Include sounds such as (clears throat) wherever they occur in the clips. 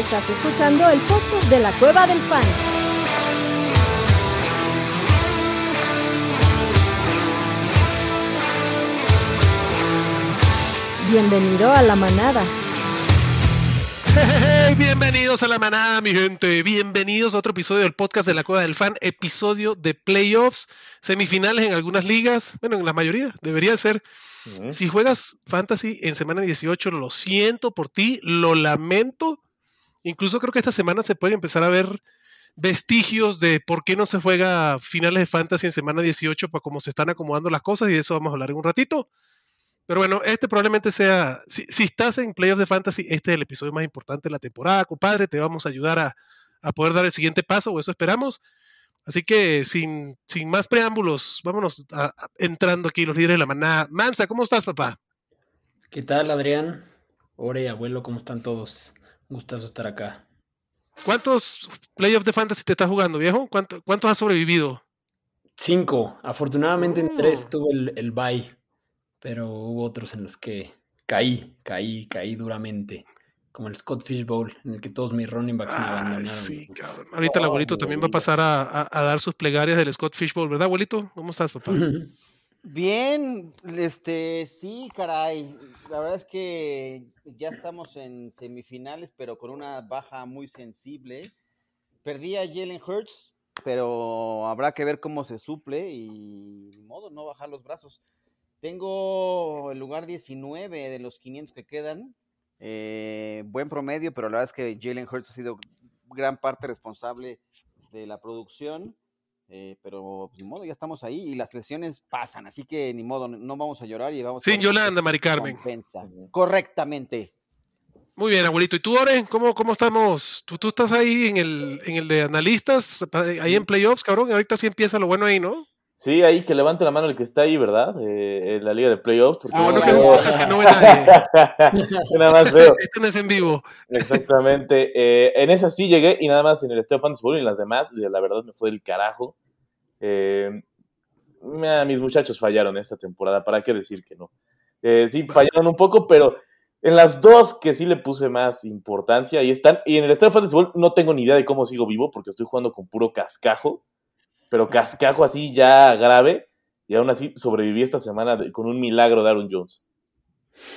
Estás escuchando el podcast de la Cueva del Fan. Bienvenido a la manada. Hey, bienvenidos a la manada, mi gente. Bienvenidos a otro episodio del podcast de la Cueva del Fan, episodio de playoffs, semifinales en algunas ligas, bueno, en la mayoría, debería ser. Si juegas fantasy en semana 18, lo siento por ti, lo lamento. Incluso creo que esta semana se puede empezar a ver vestigios de por qué no se juega finales de fantasy en semana 18 para cómo se están acomodando las cosas y de eso vamos a hablar en un ratito. Pero bueno, este probablemente sea, si, estás en playoffs de fantasy, este es el episodio más importante de la temporada, compadre, te vamos a ayudar a, poder dar el siguiente paso, o eso esperamos. Así que sin, sin más preámbulos, vámonos entrando aquí los líderes de la manada. Mansa, ¿cómo estás, papá? ¿Qué tal, Adrián? Ore, abuelo, ¿cómo están todos? Gustazo estar acá. ¿Cuántos playoffs de fantasy te estás jugando, viejo? ¿Cuántos has sobrevivido? Cinco. Afortunadamente en tres oh. tuve el, el bye pero hubo otros en los que caí, caí, caí duramente. Como el Scott Fish Bowl, en el que todos mis running backs me abandonaron. Sí, cabrón. Ahorita el abuelito también va a pasar a, dar sus plegarias del Scott Fish Bowl, ¿verdad, abuelito? ¿Cómo estás, papá? (laughs) Bien, este, sí, caray. La verdad es que ya estamos en semifinales, pero con una baja muy sensible. Perdí a Jalen Hurts, pero habrá que ver cómo se suple y modo, no bajar los brazos. Tengo el lugar 19 de los 500 que quedan. Eh, buen promedio, pero la verdad es que Jalen Hurts ha sido gran parte responsable de la producción. Eh, pero pues, ni modo, ya estamos ahí y las lesiones pasan, así que ni modo, no vamos a llorar y vamos Sin Yolanda, Mari Carmen. Correctamente. Muy bien, abuelito. ¿Y tú, Ore? ¿Cómo, cómo estamos? ¿Tú, ¿Tú, estás ahí en el, en el de analistas, ahí en playoffs, cabrón? Ahorita sí empieza lo bueno ahí, ¿no? Sí, ahí que levante la mano el que está ahí, ¿verdad? Eh, en la liga de playoffs. Porque ah, bueno, que no, es que no ve nadie. (laughs) nada más veo. (laughs) Esto no es en vivo. Exactamente. Eh, en esa sí llegué y nada más en el Stefan Bowl y en las demás, la verdad me fue del carajo. Eh, mis muchachos fallaron esta temporada, ¿para qué decir que no? Sí, fallaron un poco, pero en las dos que sí le puse más importancia, ahí están. Y en el Stefan Bowl no tengo ni idea de cómo sigo vivo porque estoy jugando con puro cascajo pero cascajo así ya grave, y aún así sobreviví esta semana con un milagro de Aaron Jones.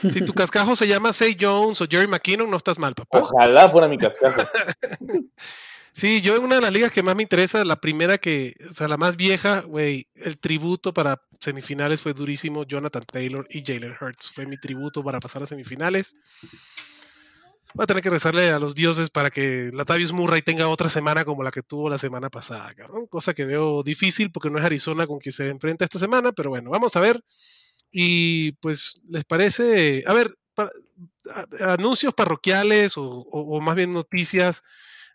Si tu cascajo se llama Say Jones o Jerry McKinnon, no estás mal, papá. Ojalá fuera mi cascajo. (laughs) sí, yo en una de las ligas que más me interesa, la primera que, o sea, la más vieja, güey, el tributo para semifinales fue durísimo. Jonathan Taylor y Jalen Hurts fue mi tributo para pasar a semifinales. Voy a tener que rezarle a los dioses para que Latavius Murray tenga otra semana como la que tuvo la semana pasada, cabrón. Cosa que veo difícil porque no es Arizona con quien se enfrenta esta semana, pero bueno, vamos a ver. Y pues, ¿les parece? A ver, anuncios parroquiales o, más bien noticias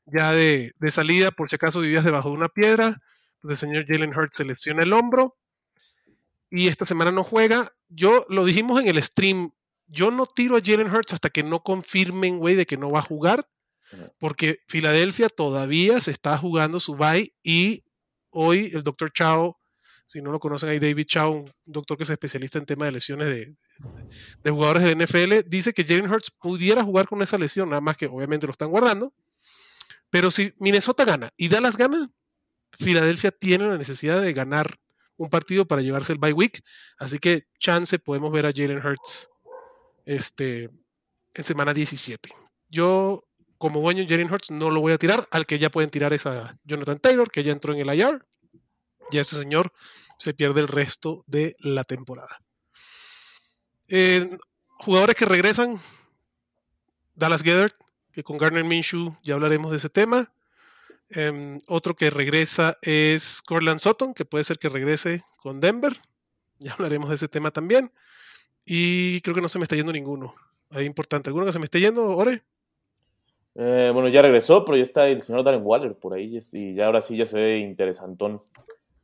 ya de, salida, por si acaso vivías debajo de una piedra. Pues el señor Jalen Hurts se lesiona el hombro y esta semana no juega. Yo lo dijimos en el stream yo no tiro a Jalen Hurts hasta que no confirmen, güey, de que no va a jugar, porque Filadelfia todavía se está jugando su bye y hoy el doctor Chao, si no lo conocen ahí, David Chao, un doctor que es especialista en temas de lesiones de, de, jugadores de NFL, dice que Jalen Hurts pudiera jugar con esa lesión, nada más que obviamente lo están guardando. Pero si Minnesota gana y Dallas gana, Filadelfia tiene la necesidad de ganar un partido para llevarse el bye week. Así que chance podemos ver a Jalen Hurts este, en semana 17. Yo, como dueño de Jalen Hurts, no lo voy a tirar. Al que ya pueden tirar es a Jonathan Taylor, que ya entró en el IR. Y ese señor se pierde el resto de la temporada. jugadores que regresan, Dallas Gethert, que con Garner Minshew ya hablaremos de ese tema. Em, otro que regresa es Corland Sutton, que puede ser que regrese con Denver. Ya hablaremos de ese tema también. Y creo que no se me está yendo ninguno. Ahí importante. ¿Alguno que se me esté yendo, Ore? Eh, bueno, ya regresó, pero ya está el señor Darren Waller por ahí. Y ya ahora sí ya se ve interesantón.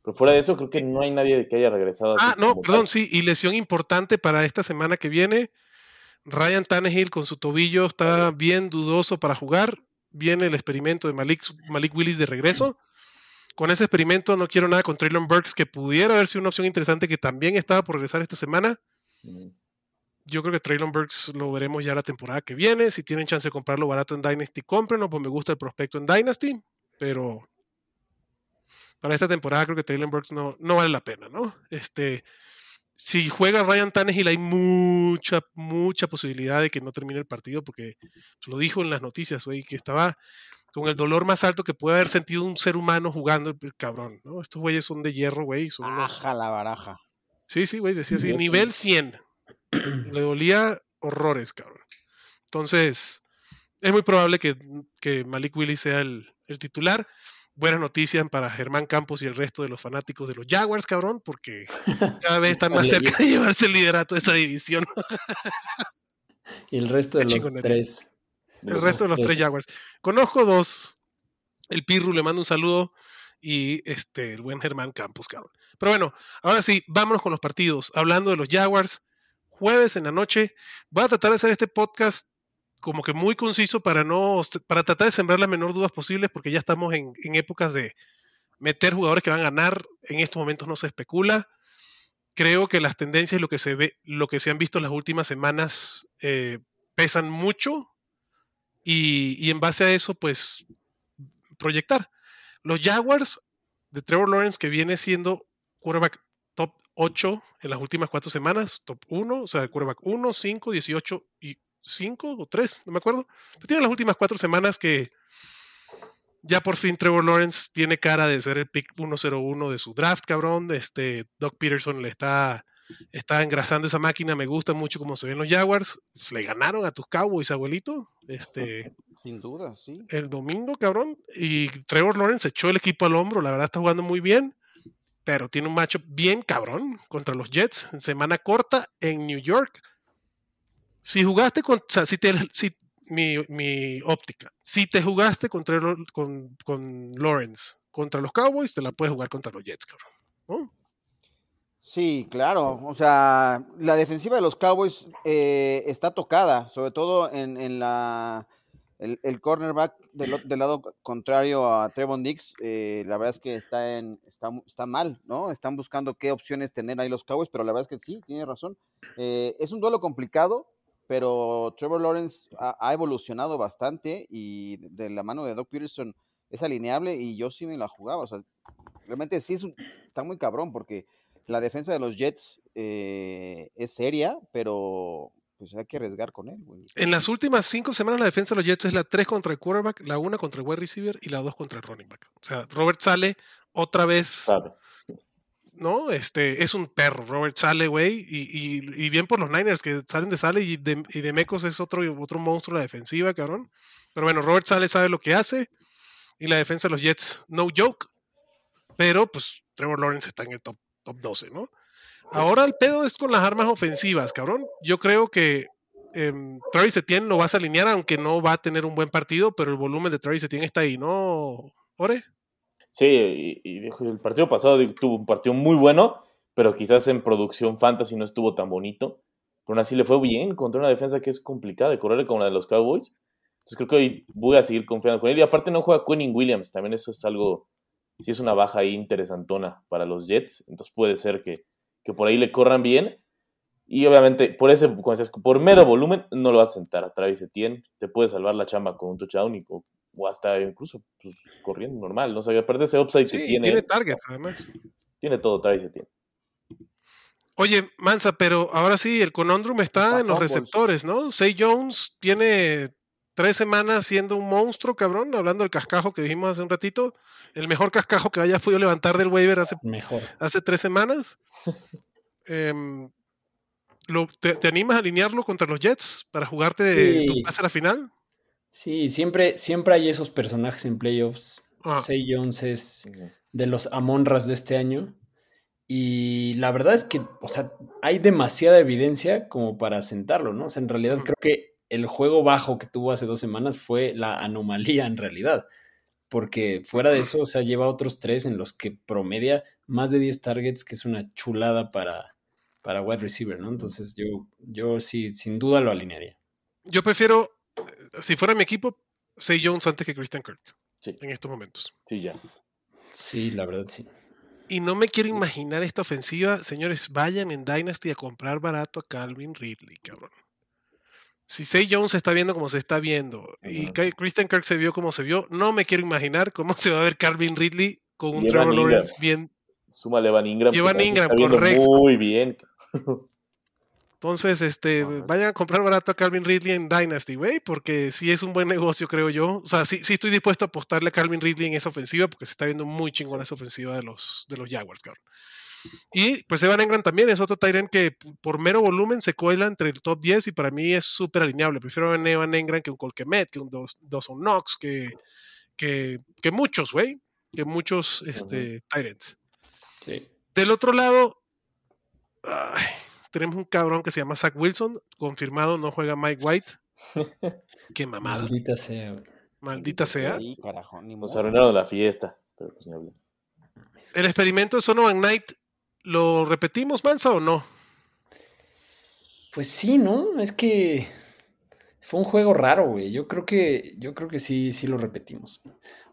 Pero fuera de eso, creo que no hay nadie que haya regresado. Ah, no, perdón, sí. Y lesión importante para esta semana que viene. Ryan Tannehill con su tobillo está bien dudoso para jugar. Viene el experimento de Malik, Malik Willis de regreso. Con ese experimento no quiero nada con Traylon Burks, que pudiera haber sido una opción interesante que también estaba por regresar esta semana. Yo creo que Traylon Burks lo veremos ya la temporada que viene. Si tienen chance de comprarlo barato en Dynasty, cómprenlo, pues me gusta el prospecto en Dynasty, pero para esta temporada creo que Traylon Burks no, no vale la pena, ¿no? Este, si juega Ryan Tannehill hay mucha, mucha posibilidad de que no termine el partido porque lo dijo en las noticias, güey, que estaba con el dolor más alto que puede haber sentido un ser humano jugando el, cabrón, ¿no? Estos güeyes son de hierro, güey. Son Baja la baraja. Sí, sí, güey, decía así, nivel 100. Le dolía horrores, cabrón. Entonces, es muy probable que, que Malik Willis sea el, el titular buena noticia para Germán Campos y el resto de los fanáticos de los Jaguars, cabrón, porque (laughs) cada vez están más cerca de llevarse el liderato de esta división. (laughs) y el resto de los tres. El resto de los tres Jaguars. Conozco dos. El Pirru le mando un saludo y este, el buen Germán Campos, cabrón. Pero bueno, ahora sí, vámonos con los partidos. Hablando de los Jaguars, jueves en la noche. Voy a tratar de hacer este podcast como que muy conciso para no para tratar de sembrar las menor dudas posibles porque ya estamos en, épocas de meter jugadores que van a ganar en estos momentos no se especula creo que las tendencias lo que se ve lo que se han visto en las últimas semanas eh, pesan mucho y, y, en base a eso pues proyectar los Jaguars de Trevor Lawrence que viene siendo quarterback top 8 en las últimas cuatro semanas top 1 o sea quarterback 1 5 18 y cinco o tres, no me acuerdo. Pero tiene las últimas cuatro semanas que ya por fin Trevor Lawrence tiene cara de ser el pick 101 de su draft, cabrón. Este, Doc Peterson le está, está engrasando esa máquina. Me gusta mucho cómo se ven los Jaguars. Pues, le ganaron a tus Cowboys, abuelito. Este, Sin duda, sí. El domingo, cabrón. Y Trevor Lawrence echó el equipo al hombro. La verdad está jugando muy bien. Pero tiene un macho bien cabrón contra los Jets en semana corta en New York si jugaste con, o sea, si te, si, mi, mi, óptica, si te jugaste contra, con, con, Lawrence contra los Cowboys, te la puedes jugar contra los Jets, cabrón. Sí, claro. O sea, la defensiva de los Cowboys eh, está tocada, sobre todo en, en la el, cornerback del, del, lado contrario a Trevon Dix, eh, la verdad es que está, en, está, está, mal, ¿no? Están buscando qué opciones tener ahí los Cowboys, pero la verdad es que sí, tiene razón. Eh, es un duelo complicado pero Trevor Lawrence ha, evolucionado bastante y de la mano de Doc Peterson es alineable y yo sí me la jugaba. O sea, realmente sí es está muy cabrón porque la defensa de los Jets eh, es seria, pero pues hay que arriesgar con él. En las últimas cinco semanas la defensa de los Jets es la 3 contra el quarterback, la 1 contra el wide receiver y la 2 contra el running back. O sea, Robert sale otra vez ¿no? Este, es un perro, Robert Sale, güey, y, bien por los Niners que salen de Sale y de, y de Mecos es otro, otro monstruo la defensiva, cabrón. Pero bueno, Robert Sale sabe lo que hace y la defensa de los Jets, no joke, pero pues Trevor Lawrence está en el top, top 12, ¿no? Ahora el pedo es con las armas ofensivas, cabrón. Yo creo que eh, Travis Etienne lo vas a alinear, aunque no va a tener un buen partido, pero el volumen de Travis Etienne está ahí, ¿no, Ore? Sí, y, el partido pasado tuvo un partido muy bueno, pero quizás en producción fantasy no estuvo tan bonito. Pero aún así le fue bien contra una defensa que es complicada de correr como la de los Cowboys. Entonces creo que hoy voy a seguir confiando con él. Y aparte no juega Quentin Williams, también eso es algo, sí es una baja interesantona para los Jets. Entonces puede ser que, que por ahí le corran bien. Y obviamente, por ese, por mero volumen, no lo vas a sentar a Travis Etienne. Te puede salvar la chamba con un touchdown y o hasta incluso pues, corriendo normal, ¿no? O sea, aparte ese upside que tiene. Tiene target, además. Tiene todo, Travis tiene. Oye, Mansa, pero ahora sí, el conundrum está en los receptores, ¿no? Say Jones tiene tres semanas siendo un monstruo, cabrón, hablando del cascajo que dijimos hace un ratito. El mejor cascajo que hayas podido levantar del waiver hace, hace tres semanas. (laughs) Em, te, animas a alinearlo contra los Jets para jugarte tu pase a la final? Sí, siempre, siempre hay esos personajes en playoffs. Ah. Say Jones es de los Amonras de este año. Y la verdad es que, o sea, hay demasiada evidencia como para sentarlo, ¿no? O sea, en realidad creo que el juego bajo que tuvo hace dos semanas fue la anomalía en realidad. Porque fuera de eso, o sea, lleva otros tres en los que promedia más de 10 targets, que es una chulada para, para wide receiver, ¿no? Entonces yo, yo sí, sin duda lo alinearía. Yo prefiero si fuera mi equipo, Say Jones antes que Christian Kirk. Sí. En estos momentos. Sí, ya. Sí, la verdad sí. Y no me quiero imaginar esta ofensiva. Señores, vayan en Dynasty a comprar barato a Calvin Ridley, cabrón. Si Say Jones se está viendo como se está viendo y. Christian Kirk se vio como se vio, no me quiero imaginar cómo se va a ver Calvin Ridley con un Trevor Lawrence bien. Súmale Evan Ingram. Y Evan Ingram, correcto. Muy bien. (laughs) Entonces, este, Ajá. vayan a comprar barato a Calvin Ridley en Dynasty, güey, porque sí es un buen negocio, creo yo. O sea, sí, sí estoy dispuesto a apostarle a Calvin Ridley en esa ofensiva, porque se está viendo muy chingona esa ofensiva de los, de los Jaguars, cabrón. Y pues Evan Engram también es otro Tyrant que por mero volumen se cuela entre el top 10 y para mí es súper alineable. Prefiero a Evan Engram que un Colquemet, que un Dos- Dawson Knox, que, que, que muchos, güey, que muchos este, Tyrants. Sí. Del otro lado, ay, tenemos un cabrón que se llama Zach Wilson, confirmado, no juega Mike White. (laughs) Qué mamada, Maldita sea, güey. maldita sea. Sí, carajo, ni Nos arruinaron la fiesta. Pero pues ni hablar. ¿El experimento de Sonovan Knight lo repetimos, Mansa, o no? Pues sí, ¿no? Es que fue un juego raro, güey. Yo creo que, yo creo que sí, sí lo repetimos.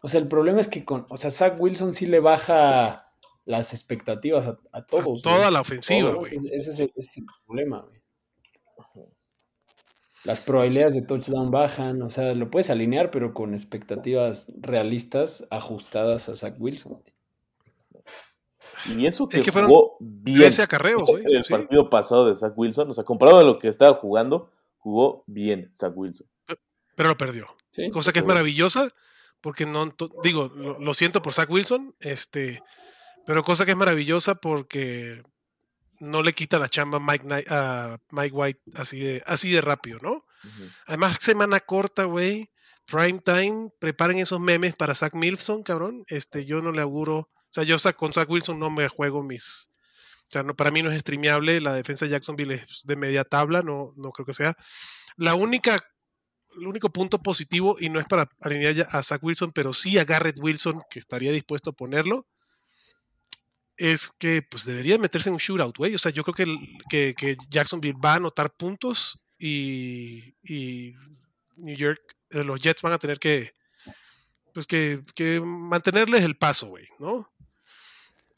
O sea, el problema es que con, o sea, Zach Wilson sí le baja las expectativas a, a todos. Toda güey. la ofensiva, güey. Ese es el, ese es el problema, güey. Las probabilidades de touchdown bajan, o sea, lo puedes alinear, pero con expectativas realistas ajustadas a Zach Wilson. Y eso que, Es que jugó bien 13 acarreos, güey. el sí. partido pasado de Zach Wilson, o sea, comparado a lo que estaba jugando, jugó bien Zach Wilson. Pero lo perdió. Sí. Cosa que es maravillosa, porque no, digo, lo, lo siento por Zach Wilson, este, pero cosa que es maravillosa porque no le quita la chamba a Mike, Knight- a Mike White así de, así de rápido, ¿no? Además, semana corta, güey. Prime time, preparen esos memes para Zach Milson, cabrón. Este, yo no le auguro. O sea, yo con Zach Wilson no me juego mis. O sea, no, para mí no es streameable. La defensa de Jacksonville es de media tabla, no, no creo que sea. La única, el único punto positivo, y no es para alinear a Zach Wilson, pero sí a Garrett Wilson, que estaría dispuesto a ponerlo, es que pues debería meterse en un shootout, güey. O sea, yo creo que, que, que Jacksonville va a anotar puntos y, y New York, eh, los Jets van a tener que, pues que, que mantenerles el paso, güey, ¿no?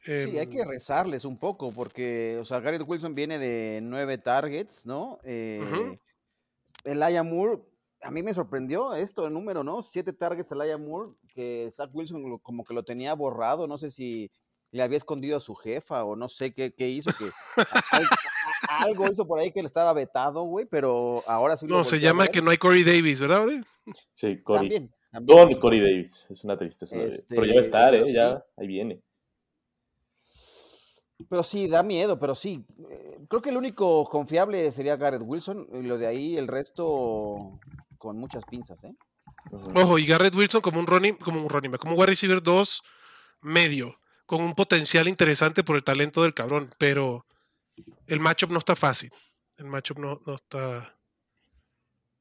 Sí, hay Em, que rezarles un poco, porque, o sea, Garrett Wilson viene de nueve targets, ¿no? Eh, Elijah Moore, a mí me sorprendió esto, el número, ¿no? Siete targets a Elijah Moore, que Zach Wilson lo- como que lo tenía borrado, no sé si le había escondido a su jefa o no sé qué, qué hizo, que a- algo hizo por ahí que le estaba vetado, güey, pero ahora sí lo no, se llama que no hay Corey Davis, ¿verdad, güey? Sí, Corey. También, también, Don Corey. Davis. Es una tristeza. Este, pero ya va a estar, pero ¿eh? Ya, ahí viene. Pero sí, da miedo, pero sí. eh, Creo que el único confiable sería Garrett Wilson. Y lo de ahí, el resto con muchas pinzas, ¿eh? Ojo, y Garrett Wilson como un running, como un running back, como un wide receiver 2 medio, con un potencial interesante por el talento del cabrón, pero el matchup no está fácil. El matchup no, no está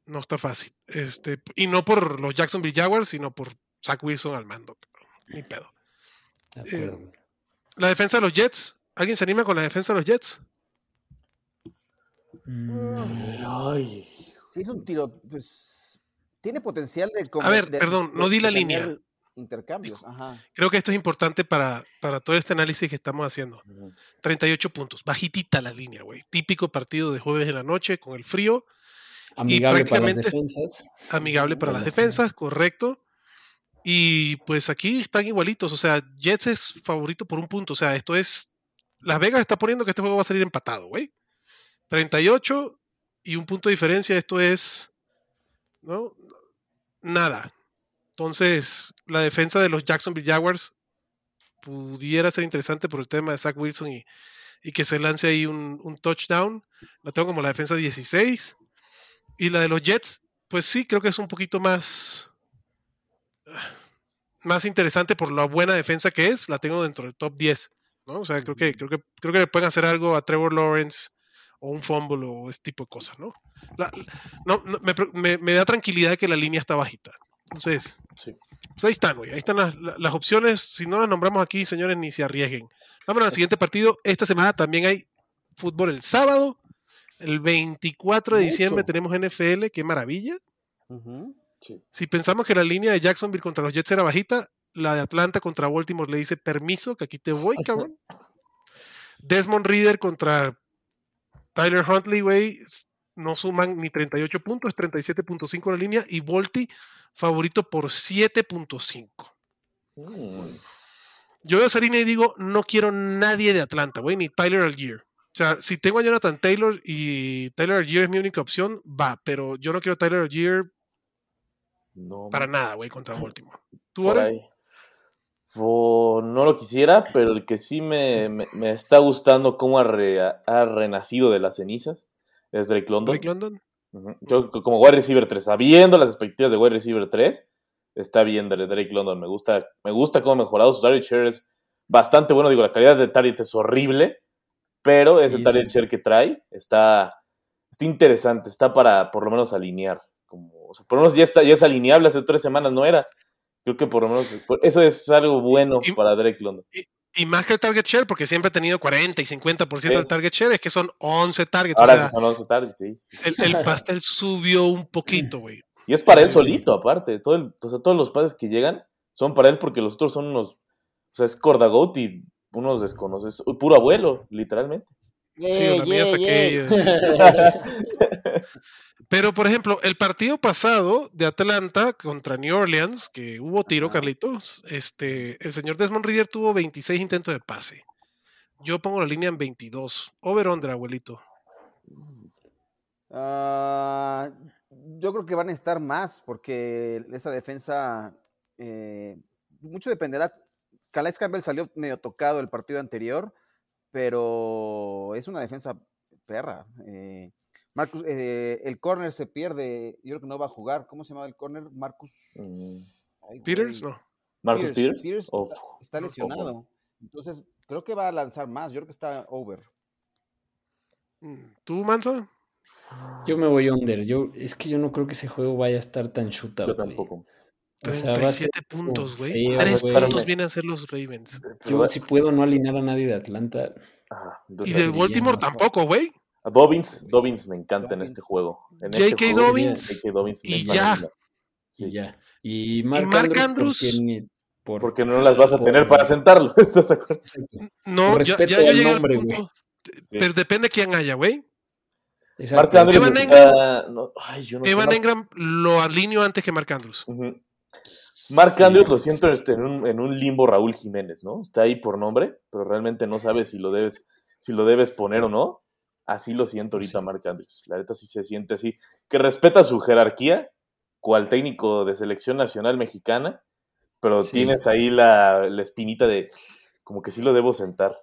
no está fácil. Este, y no por los Jacksonville Jaguars, sino por Zach Wilson al mando. Ni pedo. Eh, La defensa de los Jets. ¿Alguien se anima con la defensa de los Jets? Mm, Ay. Sí, es un tiro, pues. Tiene potencial de. A ver, de- perdón, no di la línea. Intercambios, ajá. Creo que esto es importante para, para todo este análisis que estamos haciendo. Ujú. 38 puntos, bajitita la línea, güey. Típico partido de jueves en la noche con el frío, amigable para las prácticamente- defensas. amigable para las defensas, correcto. Y pues aquí están igualitos, o sea, Jets es favorito por un punto, o sea, esto es, Las Vegas está poniendo que este juego va a salir empatado, güey. 38 y un punto de diferencia, esto es, ¿no? Nada. Entonces, la defensa de los Jacksonville Jaguars pudiera ser interesante por el tema de Zach Wilson y, que se lance ahí un, un touchdown. La tengo como la defensa 16. Y la de los Jets, pues sí, creo que es un poquito más más interesante por la buena defensa que es, la tengo dentro del top 10, ¿no? O sea, creo que creo que creo que le pueden hacer algo a Trevor Lawrence o un fumble o ese tipo de cosas, ¿no? La- no, no, me, me- me da tranquilidad que la línea está bajita. Entonces, Sí. pues ahí están, güey. Ahí están las, la- las opciones. Si no las nombramos aquí, señores, ni se arriesguen. Vámonos al siguiente partido. Esta semana también hay fútbol el sábado. El 24 de diciembre tenemos NFL. Qué maravilla. Sí. Si pensamos que la línea de Jacksonville contra los Jets era bajita, La de Atlanta contra Baltimore le dice permiso, que aquí te voy, cabrón. Desmond Reader contra Tyler Huntley, güey, no suman ni 38 puntos, 37.5 la línea y Volti favorito por 7.5. Mm. Yo veo esa línea y digo, no quiero nadie de Atlanta, güey, ni Tyler Algier. O sea, si tengo a Jonathan Taylor y Tyler Algier es mi única opción, va, pero yo no quiero Tyler Algier No, para nada, güey, contra Baltimore. ¿Tú, ahora? ahí. Fo- no lo quisiera, pero el que sí me, me- me está gustando cómo ha, re- ha renacido de las cenizas es Drake London. Drake London. Yo co- como wide receiver 3, sabiendo las expectativas de wide receiver 3, está bien Dra- Drake London. Me gusta, me gusta cómo ha mejorado. Su target share es bastante bueno. Digo, la calidad de target es horrible, pero Sí, ese target sí. share que trae está, está interesante. Está para por lo menos alinear. Como, o sea, por lo menos ya, está, ya es alineable. Hace tres semanas no era. Creo que por lo menos por- eso es algo bueno y- para Drake London. Y más que el target share, porque siempre ha tenido 40 y 50% Sí. del target share, es que son 11 targets. Ahora o sea, sí son 11 targets, sí. el, el pastel subió un poquito, güey. Y es para él Eh, solito, aparte. Todo el- o sea, todos los pases que llegan son para él porque los otros son unos. O sea, es Cordagout y unos desconocidos. Puro abuelo, literalmente. Sí, la mía saqué. sí. Pero, por ejemplo, el partido pasado de Atlanta contra New Orleans, que hubo tiro, Carlitos, este, el señor Desmond Reader tuvo 26 intentos de pase. Yo pongo la línea en 22. Over-under, abuelito. Ah, yo creo que van a estar más porque esa defensa, eh, mucho dependerá. Calais Campbell salió medio tocado el partido anterior, pero es una defensa perra. Eh, Marcus, eh, el corner se pierde, yo creo que no va a jugar. ¿Cómo se llamaba el corner? Marcus. Mm, Peters, no. Marcus Peters. Peters está, lesionado. Entonces, creo que va a lanzar más. Yo creo que está over. Mm, ¿Tú, Mansa? Yo me voy under. Yo, es que yo no creo que ese juego vaya a estar tan shootout. Yo tampoco. Pues, 37 o puntos, güey. Sí, Tres puntos vienen a ser los Ravens. Yo, si puedo, no alinear a nadie de Atlanta. Y de Baltimore tampoco, güey. A Dobbins, me encanta en este juego. J.K. Este Dobbins. Y, ya. Y ya. Y Mark, y Andrews. Porque, no las vas a tener para sentarlo. (laughs) No, ya, ya, yo llegué al punto. Pero depende quién haya, güey. Mark Andrews. Evan Engram, Evan Engram lo alineo antes que Mark Andrews. Uh. Mark Sí. Andrews lo siento este, en un, en un limbo Raúl Jiménez, ¿no? Está ahí por nombre, pero realmente no sabes si lo debes, si lo debes poner o no. Así lo siento ahorita Sí. Mark Andrews. La neta sí se siente así. Que respeta su jerarquía, cual técnico de selección nacional mexicana, pero Sí. tienes ahí la, la espinita de como que sí lo debo sentar.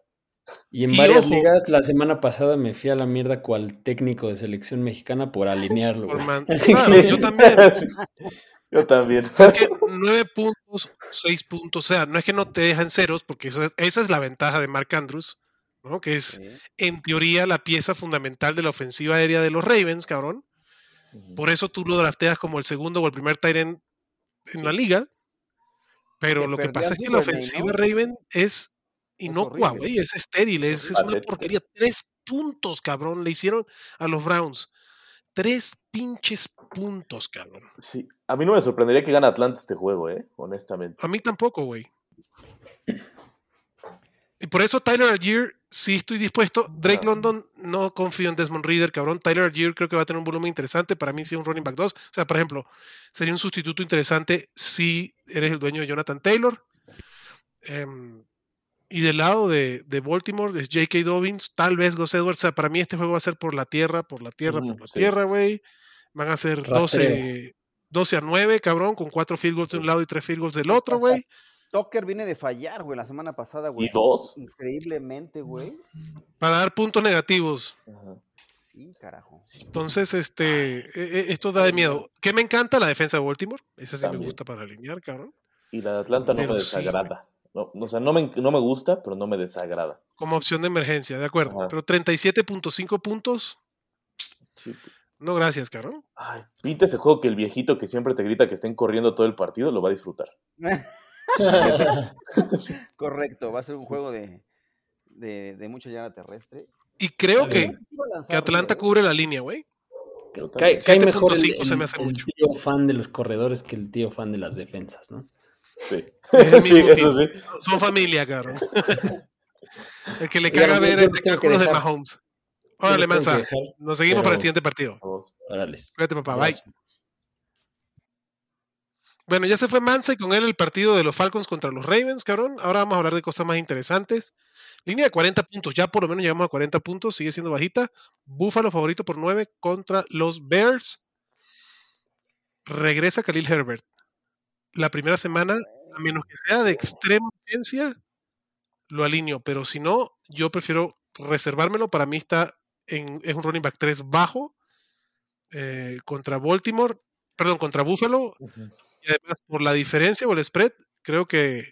Y en Y varias ojo. ligas, la semana pasada me fui a la mierda cual técnico de selección mexicana por (laughs) alinearlo. Por güey. man- Así Claro, que- yo también. (laughs) Yo también. Es que (laughs) nueve puntos, seis puntos, o sea, no es que no te dejan ceros, porque esa es, esa es la ventaja de Mark Andrews, ¿no? Que es, Sí. en teoría, la pieza fundamental de la ofensiva aérea de los Ravens, cabrón. Por eso tú lo drafteas como el segundo o el primer end en la liga. Pero Que lo que pasa es que la ofensiva ¿no? Raven es inocua, güey, es estéril, es, es una porquería. Tres puntos, cabrón, le hicieron a los Browns. Tres pinches puntos, cabrón. Sí, a mí no me sorprendería que gane Atlanta este juego, ¿eh? Honestamente. A mí tampoco, güey. Y por eso Tyler Algier sí estoy dispuesto. Drake London no confío en Desmond Reader, cabrón. Tyler Algier creo que va a tener un volumen interesante. Para mí sí un running back 2. O sea, por ejemplo, sería un sustituto interesante si eres el dueño de Jonathan Taylor. Em, y del lado de, de Baltimore es J.K. Dobbins, tal vez Gus Edwards. O sea, para mí este juego va a ser por la tierra, por la tierra, por la sí. tierra, güey. Van a ser 12, Rastreo. 12 a 9, cabrón, con cuatro field goals de un lado y tres field goals del otro, güey. Tucker viene de fallar, güey, la semana pasada, güey. ¿Y dos? Increíblemente, güey. Para dar puntos negativos. Ajá. Sí, carajo. Entonces, este, e- e- esto da de miedo. ¿Qué me encanta? La defensa de Baltimore. Esa sí me También. gusta para alinear, cabrón. Y la de Atlanta no Pero me sí, desagrada. No, o sea, no me, no me gusta, pero no me desagrada. Como opción de emergencia, de acuerdo. Ajá. Pero 37.5 puntos. Sí. No, gracias, cabrón. Ay, pinta ese juego que el viejito que siempre te grita que estén corriendo todo el partido lo va a disfrutar. (laughs) Correcto, va a ser un juego de, de, de mucha llana terrestre. Y creo que, que Atlanta cubre la línea, güey. Cae, mejor el, 7.5 se me el- hace el mucho. tío fan de los corredores que el tío fan de las defensas, ¿no? Sí. (laughs) Es el Sí, mismo eso team. sí. Son familia, cabrón. (laughs) el que le caga ver espectáculos de. Mahomes. Órale, Mansa. Nos seguimos para el siguiente partido. Órales. Cuídate, papá. Bye. Bueno, ya se fue Mansa y con él el partido de los Falcons contra los Ravens, cabrón. Ahora vamos a hablar de cosas más interesantes. Línea de 40 puntos, ya por lo menos llegamos a 40 puntos, sigue siendo bajita. Búfalo favorito por 9 contra los Bears. Regresa Khalil Herbert. La primera semana, a menos que sea de extrema urgencia, lo alineo, pero si no, yo prefiero reservármelo. Para mí está en, es un running back 3 bajo eh, contra Baltimore, perdón, contra Buffalo. Y además, por la diferencia o el spread, creo que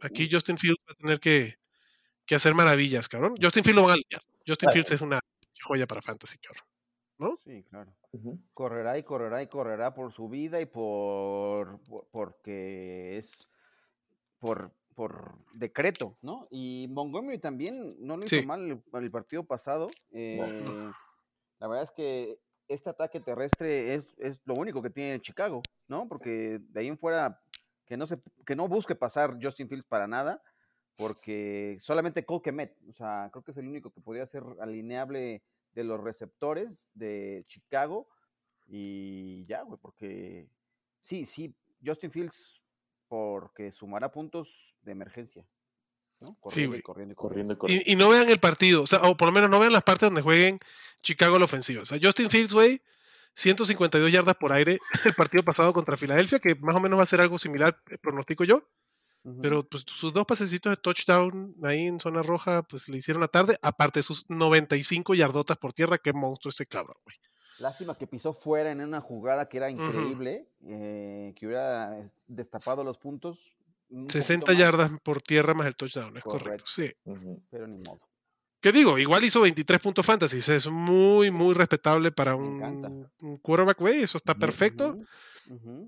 aquí Justin Fields va a tener que, que hacer maravillas, cabrón. Justin Fields lo van a alinear. Justin. Fields es una joya para fantasy, cabrón. Sí, claro. Correrá y correrá y correrá por su vida y por, por- porque es por, por decreto, ¿no? Y Montgomery también no lo hizo Sí. mal el, el partido pasado. eh, la verdad es que este ataque terrestre es, es lo único que tiene Chicago, ¿no? Porque de ahí en fuera que no se que no busque pasar Justin Fields para nada, porque solamente Cole Kemet, o sea, creo que es el único que podría ser alineable de los receptores de Chicago y ya, güey, porque sí, sí, Justin Fields porque sumará puntos de emergencia, ¿no? Corriendo güey. y corriendo y corriendo. Y, y no vean el partido, o sea, o por lo menos no vean las partes donde jueguen Chicago a la ofensiva. O sea, Justin Fields, güey, 152 yardas por aire (laughs) el partido pasado contra Filadelfia, que más o menos va a ser algo similar, eh, pronostico yo. Pero pues sus dos pasecitos de touchdown ahí en zona roja, pues le hicieron la tarde, aparte de sus 95 yardotas por tierra, qué monstruo ese cabrón, güey. Lástima que pisó fuera en una jugada que era increíble, eh, que hubiera eh, destapado los puntos. un poquito 60 más, yardas por tierra más el touchdown, es correcto. Correcto. Sí. Pero ni modo. ¿Qué digo? Igual hizo 23 puntos fantasy. Es muy, muy respetable para un, un quarterback, güey. Eso está perfecto.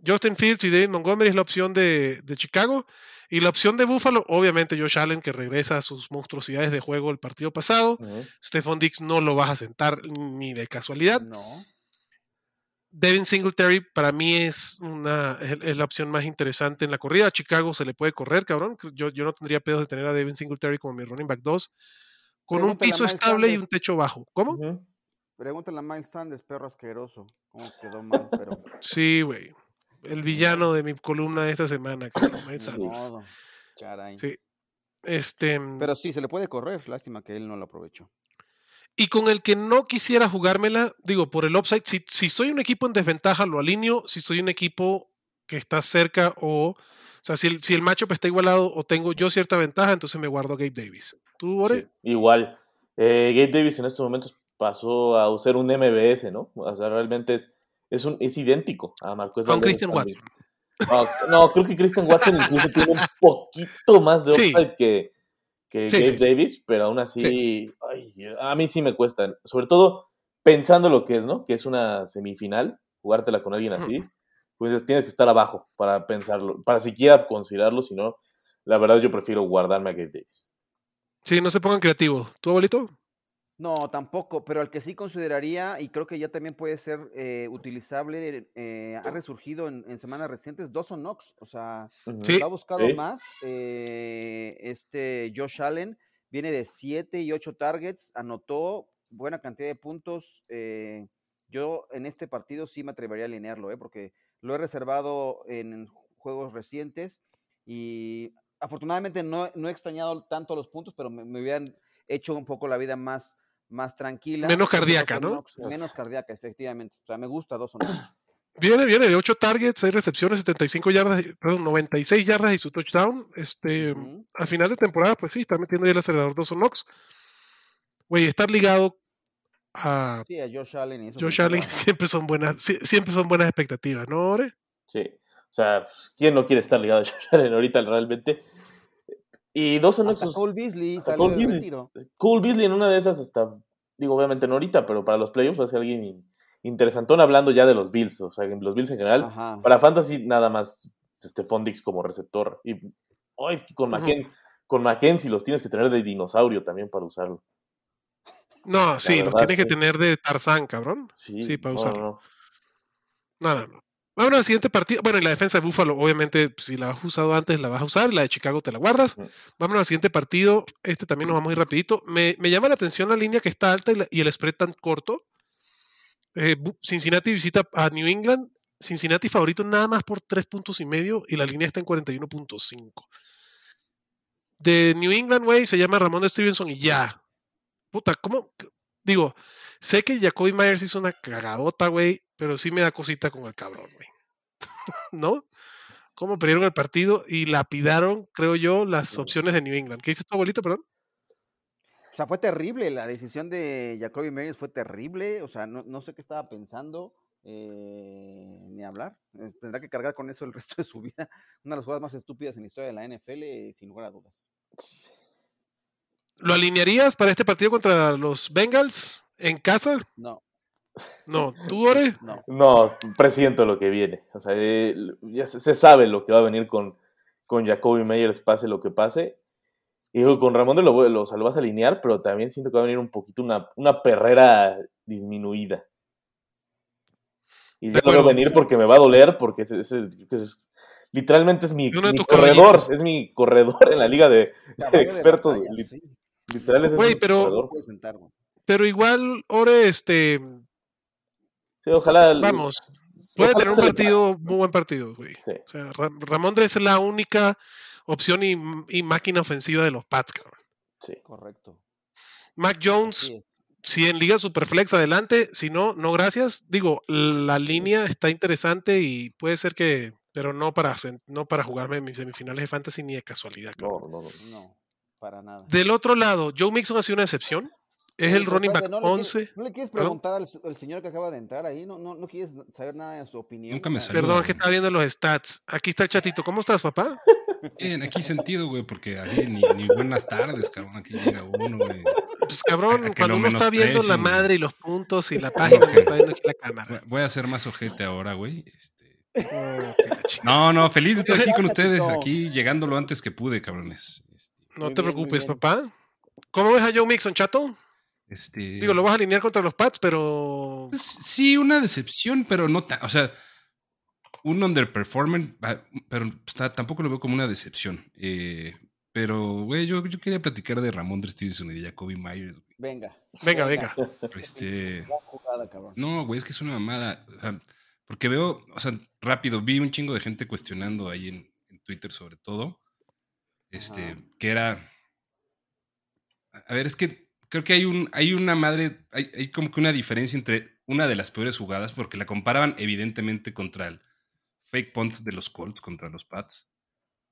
Justin Fields y David Montgomery es la opción de, de Chicago. Y la opción de Buffalo, obviamente Josh Allen, que regresa a sus monstruosidades de juego el partido pasado. Stephon Dix no lo vas a sentar ni de casualidad. No. Devin Singletary para mí es, una, es, la opción más interesante en la corrida. A Chicago se le puede correr, cabrón. Yo, yo no tendría pedos de tener a Devin Singletary como mi running back 2. Con un piso estable y un techo bajo. ¿Cómo? Pregúntale a Miles Sanders, perro asqueroso. ¿Cómo quedó mal? Pero. Sí, güey. El villano de mi columna de esta semana, cabrón, Miles Sanders. Caray. Sí. Este, Pero sí, se le puede correr. Lástima que él no lo aprovechó. y con el que no quisiera jugármela, digo, por el upside, si, si soy un equipo en desventaja, lo alineo. Si soy un equipo que está cerca o. O sea, si el, si el matchup está igualado o tengo yo cierta ventaja, entonces me guardo a Gabe Davis. ¿Tú, Ore? Sí, igual. Eh, Gabe Davis en estos momentos pasó a ser un MBS, ¿no? O sea, realmente es, es, un, es idéntico a Marcos Con Christian Watson. no, creo que Christian Watson incluso tiene un poquito más de Sí. que, que Sí, Gabe sí. Davis, pero aún así, ay, a mí sí me cuesta. Sobre todo pensando lo que es, ¿no? Que es una semifinal, jugártela con alguien así, pues tienes que estar abajo para pensarlo, para siquiera considerarlo, si no, la verdad yo prefiero guardarme a Gabe Davis. Sí, no se pongan creativos. ¿Tu abuelito? No, tampoco, pero el que sí consideraría, y creo que ya también puede ser eh, utilizable, eh, ha resurgido en, en semanas recientes, Dawson Knox, o sea. Sí. lo ha buscado sí. más. eh, este Josh Allen viene de 7 y 8 targets, anotó buena cantidad de puntos. eh, yo en este partido sí me atrevería a alinearlo, eh, porque lo he reservado en juegos recientes y afortunadamente no, no he extrañado tanto los puntos, pero me, me hubieran hecho un poco la vida más, más tranquila. Menos cardíaca, ¿no? Menos cardíaca, efectivamente. O sea, me gusta Dawson Knox. Viene, viene de 8 targets, 6 recepciones, 75 yardas, y- perdón, 96 yardas y su touchdown. Este, Ujú. al final de temporada, pues sí, está metiendo ahí el acelerador Dawson Knox. Güey, estar ligado a Sí, a Josh Allen y eso. Josh Allen (laughs) siempre son buenas, sie- siempre son buenas expectativas, ¿no, Ore? Sí. O sea, ¿quién no quiere estar ligado a Josh Allen ahorita realmente? Y Dawson Knox. Hasta pues, Cole Beasley hasta salió Cole del Beasley. retiro. Cole Beasley en una de esas hasta, digo, obviamente no ahorita, pero para los playoffs va a ser alguien in- interesantón hablando ya de los Bills, o sea, los Bills en general. Ajá. Para Fantasy nada más este Fondix como receptor. Y oh, es que con. Mackenzie, con Mackenzie los tienes que tener de dinosaurio también para usarlo. No, sí, los verdad, tienes que tener de Tarzán, cabrón. Sí, Sí, para no, usarlo. no. No, no, no. Vamos al siguiente partido. Bueno, y la defensa de Buffalo, obviamente, si la has usado antes, la vas a usar. La de Chicago te la guardas. Vamos al siguiente partido. Este también nos vamos a ir rapidito. Me, me llama la atención la línea que está alta y, la- y el spread tan corto. Eh, Cincinnati visita a New England. Cincinnati favorito nada más por tres puntos y medio y la línea está en 41.5. De New England, güey, se llama Ramón de Stevenson y ya. Puta, ¿cómo? Digo, sé que Jacoby Myers hizo una cagadota, güey, pero sí me da cosita con el cabrón, güey. (laughs) ¿No? ¿Cómo perdieron el partido y lapidaron, creo yo, las opciones de New England? ¿Qué dice tu abuelito, perdón? O sea, fue terrible. La decisión de Jacoby Myers fue terrible. O sea, no, no sé qué estaba pensando. eh, ni hablar. Eh, tendrá que cargar con eso el (laughs) resto de su vida. Una de las jugadas más estúpidas en la historia de la NFL, eh, sin lugar a dudas. ¿Lo alinearías para este partido contra los Bengals en casa? No, No, ¿tú, Ore? no. No, presiento lo que viene. O sea, eh, ya se, se sabe lo que va a venir con, con Jacoby Meyers, pase lo que pase. Y digo, con Ramón de lo, lo, o sea, lo vas a alinear, pero también siento que va a venir un poquito una, una perrera disminuida. Y ya lo veo acuerdo. venir porque me va a doler, porque es- literalmente es mi, corredor, caballitos. es mi corredor en la liga de, expertos. sí. Güey, mi pero- corredor. Pero igual, Ore, este, Sí, ojalá. vamos, puede ojalá tener un partido, muy buen partido, güey. Sí. O sea, Ra- Ramondre es la única opción y, y máquina ofensiva de los Pats, cabrón. Sí. Correcto. Mac Jones, Sí, si en Liga Superflex adelante, si no, no gracias. Digo, la línea está interesante y puede ser que, pero no para, no para jugarme en mis semifinales de fantasy ni de casualidad. cabrón. No, no, no. No, para nada. Del otro lado, Joe Mixon ha sido una excepción. Es el running back ¿no le 11. quieres- ¿No le quieres preguntar al, al señor que acaba de entrar ahí? ¿No, no, no quieres saber nada de su opinión? Nunca me salió. Perdón, es que estaba viendo los stats. Aquí está el chatito. ¿Cómo estás, papá? Bien, aquí sentido, güey, porque así ni, ni buenas tardes, cabrón. Aquí llega uno, güey. Pues cabrón, A cuando uno está viendo la madre y los puntos y la (laughs) página, está viendo aquí la cámara. Voy a ser más ojete ahora, güey. Este, Oh. No, no, feliz de estar aquí con ustedes, aquí llegando lo antes que pude, cabrones. Este, no Muy te bien, preocupes, papá. ¿Cómo ves a Joe Mixon, chato? Este, Digo, lo vas a alinear contra los Pats, pero pues, sí, una decepción, pero no tan, o sea, un underperformer, ah, pero está- tampoco lo veo como una decepción. Eh, pero, güey, yo, yo quería platicar de Ramón Stevenson y de Jacoby Myers. güey. Venga. venga, venga. Este, (laughs) Gran jugada, cabrón. no, güey, es que es una mamada. o sea, porque veo, o sea, rápido, vi un chingo de gente cuestionando ahí en, en Twitter sobre todo. Este, Ajá. que era. A ver, es que creo que hay un, hay una madre, hay, hay como que una diferencia entre una de las peores jugadas, porque la comparaban evidentemente contra el fake punt de los Colts, contra los Pats.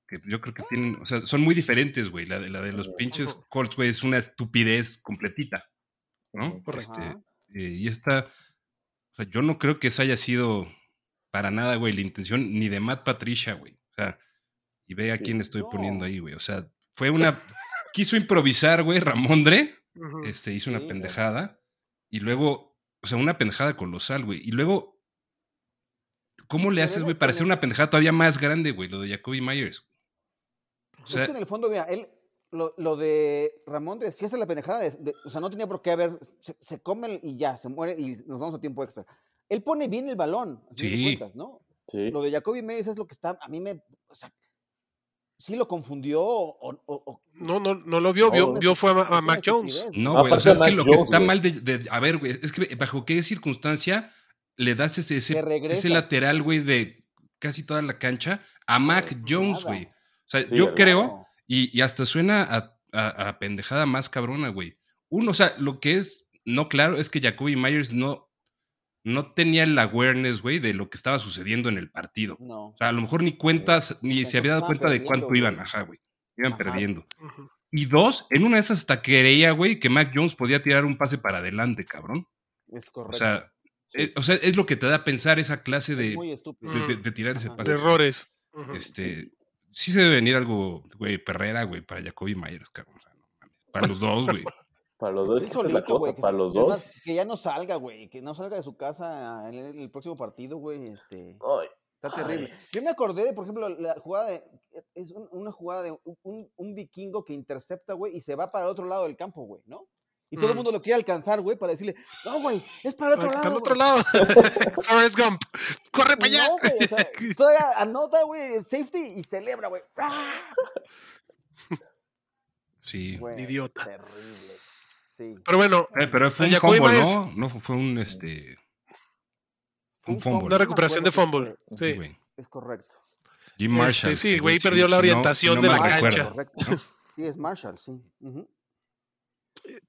Que yo creo que tienen, o sea, son muy diferentes, güey. La de, la de los pinches. Colts, güey, es una estupidez completita. ¿No? Correcto. Este, eh, y esta, o sea, yo no creo que esa haya sido para nada, güey, la intención ni de Matt Patricia, güey. O sea, y ve a quién estoy poniendo ahí, güey. O sea, fue una, quiso improvisar, güey, Ramondre, Este, hizo una pendejada, y luego, o sea, una pendejada colosal, güey. Y luego, ¿cómo le haces, güey, para hacer una pendejada todavía más grande, güey, lo de Jacoby Myers? O Es sea, que en el fondo, mira, él, lo, lo de Ramón de si hace la pendejada, de, de- o sea, no tenía por qué haber, se, se come y ya, se muere y nos vamos a tiempo extra. Él pone bien el balón, a fin de Sí. cuentas, ¿no? Sí. Lo de Jacoby Meyers es lo que está, a mí me, o sea, sí lo confundió o, o- o- No, no, no lo vio, vio, No. vio fue a, Mac Jones. No, güey, o sea, es que Mac lo que Jones, está güey. mal de, de- A ver, güey, es que bajo qué circunstancia le das ese, ese, lateral, güey, de casi toda la cancha a Mac Pues, Jones, nada. güey. O sea, Sí, yo ¿verdad? creo, y, y hasta suena a, a- a pendejada más cabrona, güey. Uno, o sea, lo que es no claro es que Jacoby Myers no, no tenía el awareness, güey, de lo que estaba sucediendo en el partido. No. O sea, a lo mejor ni cuentas, ni se había dado cuenta de cuánto iban, ajá, güey. Iban Ajá. perdiendo. Y dos, en una de esas hasta creía, güey, que Mac Jones podía tirar un pase para adelante, cabrón. Es O correcto. sea, Sí. eh, o sea, es lo que te da a pensar esa clase es de, muy estúpido. de, de- de tirar ese pase. De errores. Este, sí. se debe venir algo, güey, perrera, güey, para Jacoby Myers, cabrón. O sea, no mames. Para los dos, güey. Para los dos, es que esa es la cosa, que para se- los dos. Que ya no salga, güey, que no salga de su casa en el, el próximo partido, güey, este, Ay, está terrible. Yo me acordé de, por ejemplo, la jugada de, es un- una jugada de un, vikingo que intercepta, güey, y se va para el otro lado del campo, güey, ¿no? Y todo el Mm. mundo lo quiere alcanzar, güey, para decirle, no, güey, es para el otro Ay, lado. para el otro güey". lado. (laughs) Forrest Gump. Corre para allá. No, güey, o sea, (laughs) todavía anota, güey, safety y celebra, güey. Sí. Güey, Idiota. Terrible. Sí. Pero bueno, Eh, pero fue un fumble, Myers- ¿no? No, fue un este. Fue Un un fumble. una recuperación de fumble. Sí. Es correcto. Jim Este, Marshall. sí, según- güey, perdió la no- orientación no de la cancha. (laughs) Sí, es Marshall, sí. Ujú.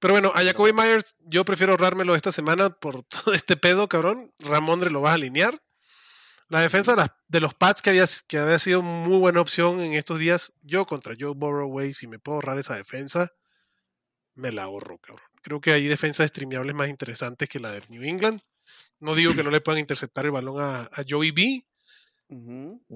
Pero bueno, a Jacoby Myers yo prefiero ahorrármelo esta semana por (laughs) todo este pedo, cabrón. Ramondre lo vas a alinear. La defensa de los Pats que había, que había sido muy buena opción en estos días, yo contra Joe Burrow, güey, si me puedo ahorrar esa defensa, me la ahorro, cabrón. Creo que hay defensas streameables más interesantes que la de New England. No digo que no le puedan interceptar el balón a, a Joey B,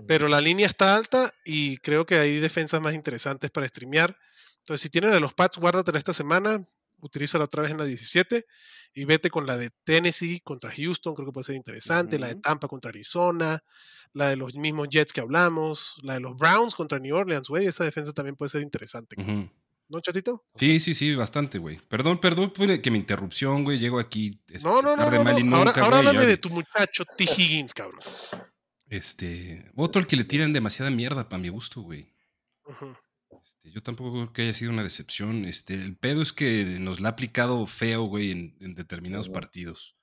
pero la línea está alta y creo que hay defensas más interesantes para streamear. Entonces, si tienes a los Pats, guárdatela esta semana, utilízala otra vez en la 17 y vete con la de Tennessee contra Houston, creo que puede ser interesante, la de. Tampa contra Arizona, la de los mismos Jets que hablamos, la de los Browns contra New Orleans, güey, esa defensa también puede ser interesante. ¿No, chatito? Sí, sí, sí, bastante, güey. Perdón, perdón pues, que mi interrupción, güey. Llego aquí este, No, no, no, tarde, no, mal y no. Ahora, nunca, ahora güey, háblame ya- de tu muchacho T. Higgins, cabrón. Este, otro al que le tiran demasiada mierda para mi gusto, güey. Este, yo tampoco creo que haya sido una decepción. Este, el pedo es que nos la ha aplicado feo, güey, en, en determinados partidos.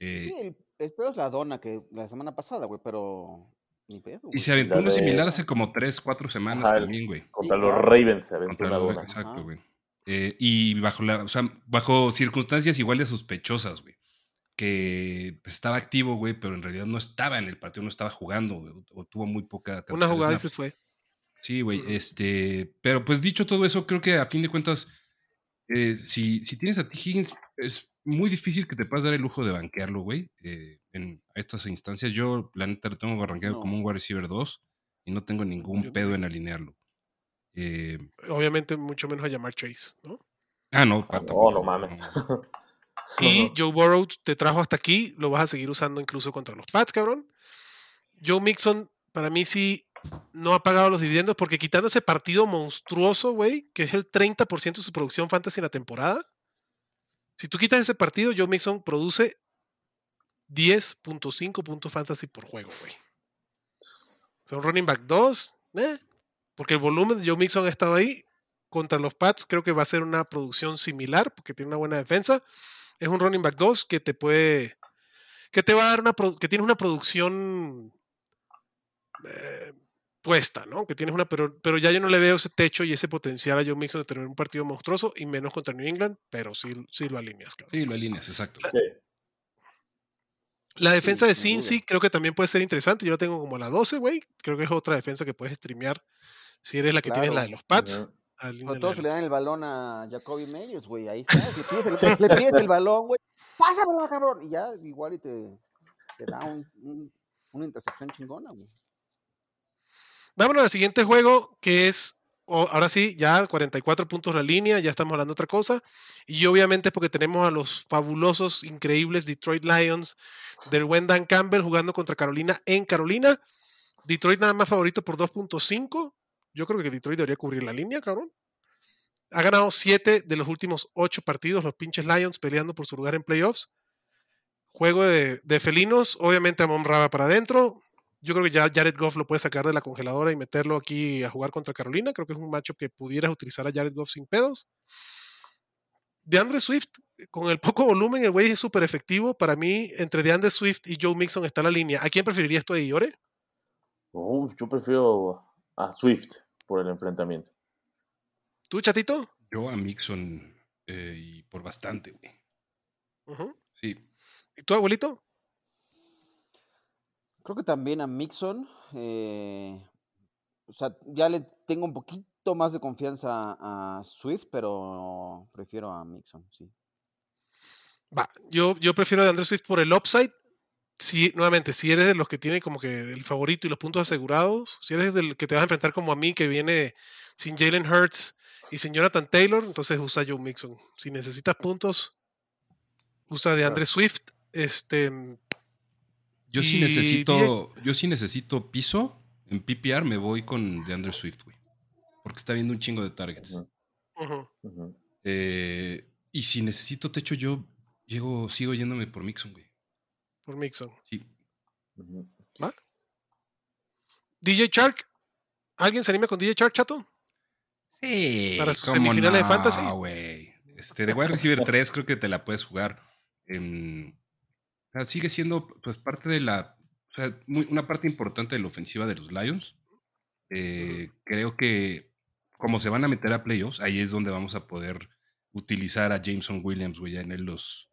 Eh, Sí, el, el peor es la dona que la semana pasada, güey, pero ni pedo. y se aventó uno de- similar hace como 3, 4 semanas Ajá, también, güey. Contra los. Ravens se aventó Contra una dona. Exacto, Ajá. güey. Eh, y bajo la, o sea, bajo circunstancias igual de sospechosas, güey. Que pues, estaba activo, güey, pero en realidad no estaba en el partido, no estaba jugando, güey, o, tuvo muy poca Una jugada y se fue. Sí, güey. Este, pero pues dicho todo eso, creo que a fin de cuentas, eh, si, si tienes a T. Higgins, es muy difícil que te puedas dar el lujo de banquearlo, güey. eh, en estas instancias, yo la neta lo tengo arranqueado No. como un wide receiver 2 y no tengo ningún Yo pedo en alinearlo. Eh, Obviamente, mucho menos a llamar Chase, ¿no? ah, no, tampoco, no, no mames. (laughs) Y. Joe Burrow te trajo hasta aquí, lo vas a seguir usando incluso contra los Pats, cabrón. Joe Mixon, para mí sí, no ha pagado los dividendos porque quitando ese partido monstruoso, güey, que es el 30% de su producción fantasy en la temporada, si tú quitas ese partido, Joe Mixon produce 10.5 puntos fantasy por juego, güey. O sea, un running back 2, eh, porque el volumen de Joe Mixon ha estado ahí. Contra los Pats creo que va a ser una producción similar porque tiene una buena defensa es un running back 2 que te puede que te va a dar una que tiene una producción eh, puesta, ¿no? Que tienes una pero, pero ya yo no le veo ese techo y ese potencial a Joe Mixon de tener un partido monstruoso y menos contra New England, pero sí, sí lo alineas, cabrón. Sí, lo alineas, exacto. Sí. La defensa de. Cincy creo que también puede ser interesante. Yo la tengo como la 12, güey. Creo que es otra defensa que puedes streamear si eres la que tienes la de los Pats. Sobre todo si le dan el balón a Jacoby Meyers, güey. Ahí está. Le pides el, (laughs) le pides el balón, güey. Pásamelo, cabrón. Y ya igual y te, te da un, un- una intercepción chingona, güey. Vámonos al siguiente juego, que es, ahora sí, ya 44 puntos la línea, ya estamos hablando de otra cosa. Y obviamente porque tenemos a los fabulosos, increíbles Detroit Lions del buen Campbell jugando contra Carolina en Carolina. Detroit nada más favorito por 2.5. Yo creo que Detroit debería cubrir la línea, cabrón. Ha ganado 7 de los últimos 8 partidos, los pinches Lions peleando por su lugar en playoffs. Juego de, felinos, obviamente Amon Raba para adentro, yo creo que ya Jared Goff lo puede sacar de la congeladora y meterlo aquí a jugar contra Carolina. Creo que es un matchup que pudieras utilizar a Jared Goff sin pedos. De Andre Swift, con el poco volumen, el güey es súper efectivo. Para mí, entre DeAndre Swift y Joe Mixon está la línea. ¿A quién preferirías de Iore? Uh, yo prefiero a Swift por el enfrentamiento. ¿Tú, chatito? Yo a Mixon eh, y por bastante, güey. Ujú. Sí. ¿Y tú, abuelito? Creo que también a Mixon. eh, o sea, ya le tengo un poquito más de confianza a Swift, pero prefiero a Mixon, sí. Va, yo, yo prefiero a DeAndre Swift por el upside. Si, nuevamente, si eres de los que tiene como que el favorito y los puntos asegurados, si eres del que te vas a enfrentar como a mí, que viene sin Jalen Hurts y sin Jonathan Taylor, entonces usa Joe Mixon. Si necesitas puntos, usa de Andre Swift. Este, Yo sí necesito, yo sí necesito piso. En PPR me voy con DeAndre Swift, güey. Porque está viendo un chingo de targets. Eh, y si necesito techo, yo llego, sigo yéndome por Mixon, güey. Por Mixon. Sí. ¿Va? DJ Shark. ¿Alguien se anima con DJ Shark, chato? Sí. Para sus ¿cómo semifinales de fantasy. güey. Este, de wide receiver 3 creo que te la puedes jugar. en- o sea, sigue siendo pues parte de la. O sea, muy- una parte importante de la ofensiva de los Lions. Eh, creo que como se van a meter a playoffs, ahí es donde vamos a poder utilizar a Jameson Williams, güey, en los,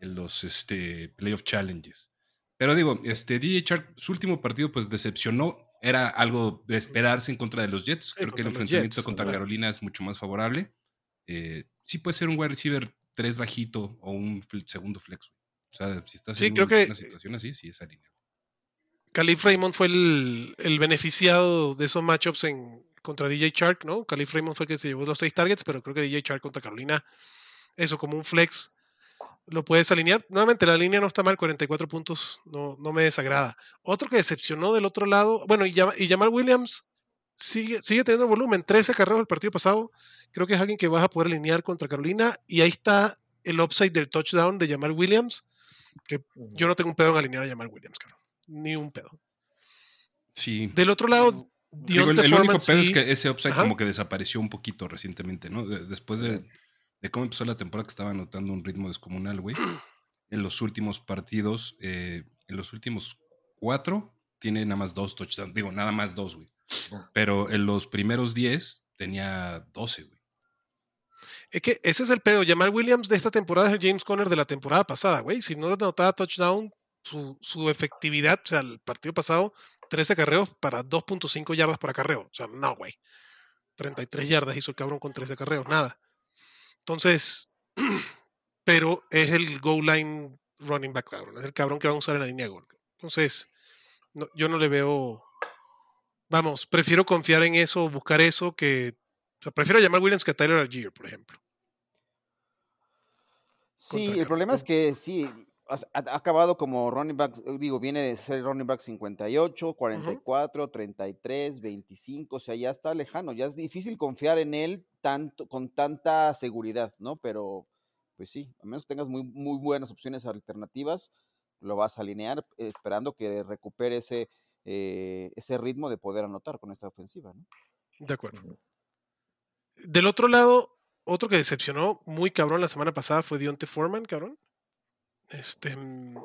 en los este, playoff challenges. Pero digo, este DJ Shark, su último partido, pues decepcionó. Era algo de esperarse en contra de los Jets. Sí, Creo que el enfrentamiento Jets, contra. Carolina es mucho más favorable. Eh, sí puede ser un wide receiver 3 bajito o un segundo flex. O sea, si estás Sí, en creo que- una situación así, sí es alineado. Calif Raymond fue el, el beneficiado de esos matchups en, contra DJ Shark, ¿no? Calif Raymond fue el que se llevó los seis targets, pero creo que DJ Shark contra Carolina, eso como un flex, lo puedes alinear. Nuevamente, la línea no está mal, 44 puntos, no, no me desagrada. Otro que decepcionó del otro lado, bueno, y, y Jamal Williams sigue, sigue teniendo volumen, 13 carreras el partido pasado, creo que es alguien que vas a poder alinear contra Carolina, y ahí está el upside del touchdown de Jamal Williams, que yo no tengo un pedo en alinear a Jamal Williams, cabrón. Ni un pedo. Sí. Del otro lado, Digo, el, el único pedo sí- es que ese upside Ajá. como que desapareció un poquito recientemente, ¿no? De- después de, de cómo empezó la temporada que estaba anotando un ritmo descomunal, güey. (clears throat) En los últimos partidos, eh, en los últimos cuatro, tiene nada más dos touchdowns. Digo, nada más dos, güey. Pero en los primeros diez tenía 12, güey. Es que ese es el pedo. Jamal Williams de esta temporada es el James Conner de la temporada pasada, güey. Si no anotaba touchdown, su, su efectividad, o sea, el partido pasado, 13 carreos para 2.5 yardas por acarreo. O sea, no, güey. 33 yardas hizo el cabrón con 13 carreos, nada. Entonces, (clears throat) pero es el goal line running back, cabrón. Es el cabrón que van a usar en la línea de gol. Entonces, yo no le veo. Vamos, prefiero confiar en eso, buscar eso, que. O sea, prefiero llamar Williams que a Tyler Algier, por ejemplo. Sí, contra el problema es que sí, ha, ha acabado como running back, eh, digo, viene de ser running back 58, 44, 33, 25, o sea, ya está lejano, ya es difícil confiar en él tanto, con tanta seguridad, ¿no? Pero, pues sí, a menos que tengas muy, muy buenas opciones alternativas, lo vas a alinear eh, esperando que recupere ese, eh, ese ritmo de poder anotar con esta ofensiva, ¿no? De acuerdo. Del otro lado, otro que decepcionó muy cabrón la semana pasada fue Dionte Foreman, cabrón. Este, mm,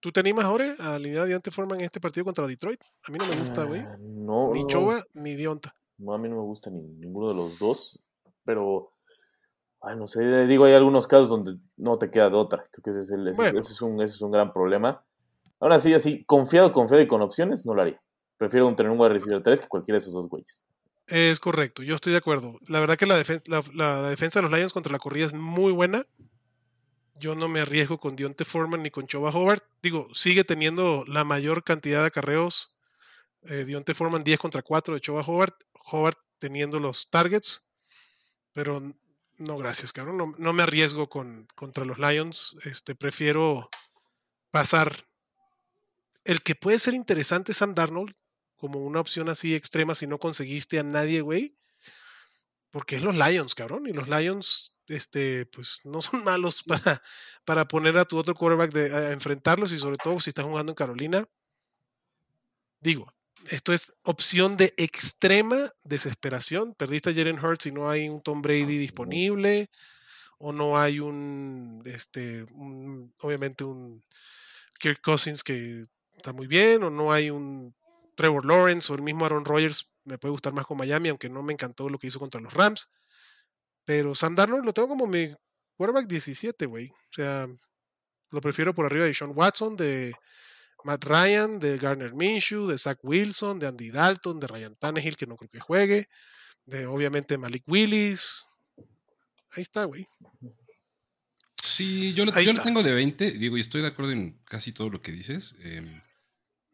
¿Tú te animas, Ore, a alinear a Dionte Foreman en este partido contra Detroit? A mí no me gusta, güey. Ah, No, Ni no, Choba ni Dionta. no, a mí no me gusta ni ninguno de los dos, pero, ay, no sé, digo, hay algunos casos donde no te queda de otra. Creo que ese es, el, ese- Bueno. ese es, un, ese es un gran problema. Ahora sí, así, confiado, confiado y con opciones, no lo haría. Prefiero un- tener un wide receiver 3 que cualquiera de esos dos güeyes. Es correcto, yo estoy de acuerdo. La verdad que la, defen- la, la defensa de los Lions contra la corrida es muy buena. Yo no me arriesgo con Dionte Foreman ni con Choba Hobart. Digo, sigue teniendo la mayor cantidad de acarreos. Eh, Dionte Foreman 10 contra 4 de Choba Hobart. Hobart teniendo los targets. Pero no, gracias, cabrón. No, no me arriesgo con, contra los Lions. Este, prefiero pasar. El que puede ser interesante es Sam Darnold como una opción así extrema si no conseguiste a nadie, güey. Porque es los Lions, cabrón. Y los Lions, este, pues no son (laughs) malos para, para poner a tu otro quarterback de, a enfrentarlos y sobre todo si estás jugando en Carolina. Digo, esto es opción de extrema desesperación. Perdiste a Jalen Hurts y no hay un Tom Brady disponible. O no hay un, este, un- obviamente un Kirk Cousins que está muy bien. O no hay un Trevor Lawrence o el mismo Aaron Rodgers me puede gustar más con Miami, aunque no me encantó lo que hizo contra los Rams. Pero Sam Darnold lo tengo como mi quarterback 17, güey. O sea, lo prefiero por arriba de Sean Watson, de Matt Ryan, de Garner Minshew, de Zach Wilson, de Andy Dalton, de Ryan Tannehill, que no creo que juegue, de obviamente Malik Willis. Ahí está, güey. Sí, yo lo, yo lo tengo de 20, digo, y estoy de acuerdo en casi todo lo que dices, em,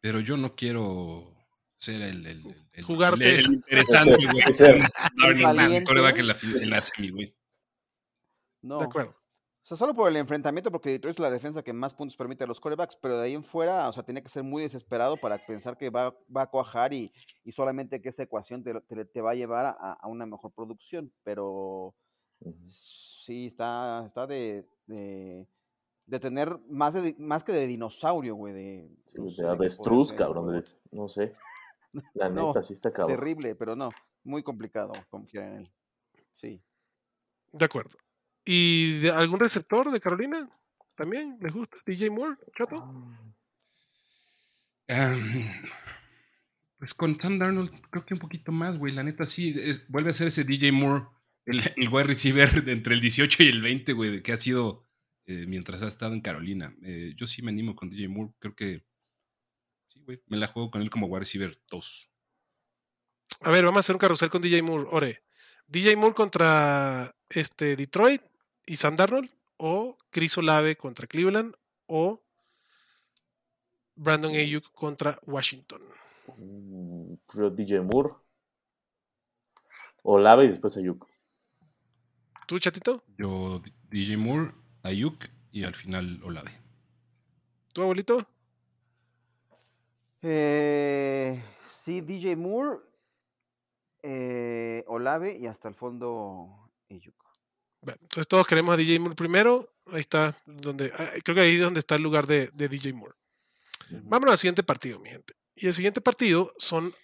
pero yo no quiero ser el, el, el- el- Jugarte el- el eso. interesante, güey. (laughs) (laughs) En la, en la semi, güey. No. De acuerdo. O sea, solo por el enfrentamiento, porque Detroit es la defensa que más puntos permite a los corebacks, pero de ahí en fuera, o sea, tiene que ser muy desesperado para pensar que va, va a cuajar y, y solamente que esa ecuación te, te- te va a llevar a, a una mejor producción. Pero sí, está, está de, de, de tener más, de, más que de dinosaurio, güey. De, Sí, no de avestruz, cabrón. de- no sé. (laughs) La No, neta, sí está cabrón. Terrible, pero no, muy complicado confiar en él. Sí. De acuerdo. ¿Y de algún receptor de Carolina? ¿También les gusta? ¿DJ Moore? ¿Chato? Pues con Cam Darnold creo que un poquito más, güey. La neta sí, es- vuelve a ser ese DJ Moore, el, el wide receiver de entre el 18 y el 20, güey, de que ha sido eh, mientras ha estado en Carolina. Eh, yo sí me animo con DJ Moore, creo que sí, güey. Me la juego con él como wide receiver 2. A ver, vamos a hacer un carrusel con DJ Moore. Ore. DJ Moore contra este, Detroit y Sam Darnold. O Chris Olave contra Cleveland. O Brandon Ayuk contra Washington. Mm, Creo DJ Moore. Olave y después Ayuk. ¿Tú, chatito? Yo, DJ Moore, Ayuk y al final Olave. ¿Tu abuelito? Eh, sí, DJ Moore, eh, Olave y hasta el fondo Ayuk. Bueno, entonces todos queremos a DJ Moore primero. Ahí está, donde, ah, creo que ahí es donde está el lugar de, de DJ Moore. Vámonos al siguiente partido, mi gente. Y el siguiente partido son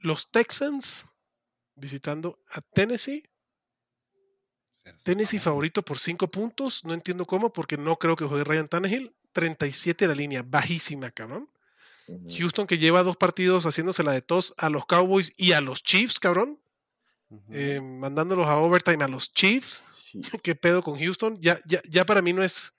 los Texans visitando a Tennessee. Tennessee favorito por 5 puntos. No entiendo cómo, porque no creo que juegue Ryan Tannehill. 37 la línea, bajísima, cabrón. Houston que lleva dos partidos haciéndose la de tos a los Cowboys y a los Chiefs, cabrón. Eh, mandándolos a overtime a los Chiefs. Sí. (laughs) ¿Qué pedo con Houston? Ya, ya, ya para mí no es.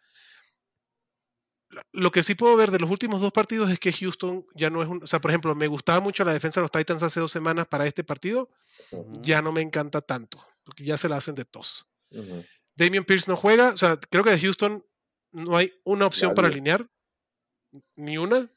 Lo que sí puedo ver de los últimos dos partidos es que Houston ya no es un. O sea, por ejemplo, me gustaba mucho la defensa de los Titans hace dos semanas para este partido. Ya no me encanta tanto, porque ya se la hacen de tos. Ujú. Damian Pierce no juega. O sea, creo que de Houston no hay una opción para alinear. Ni una.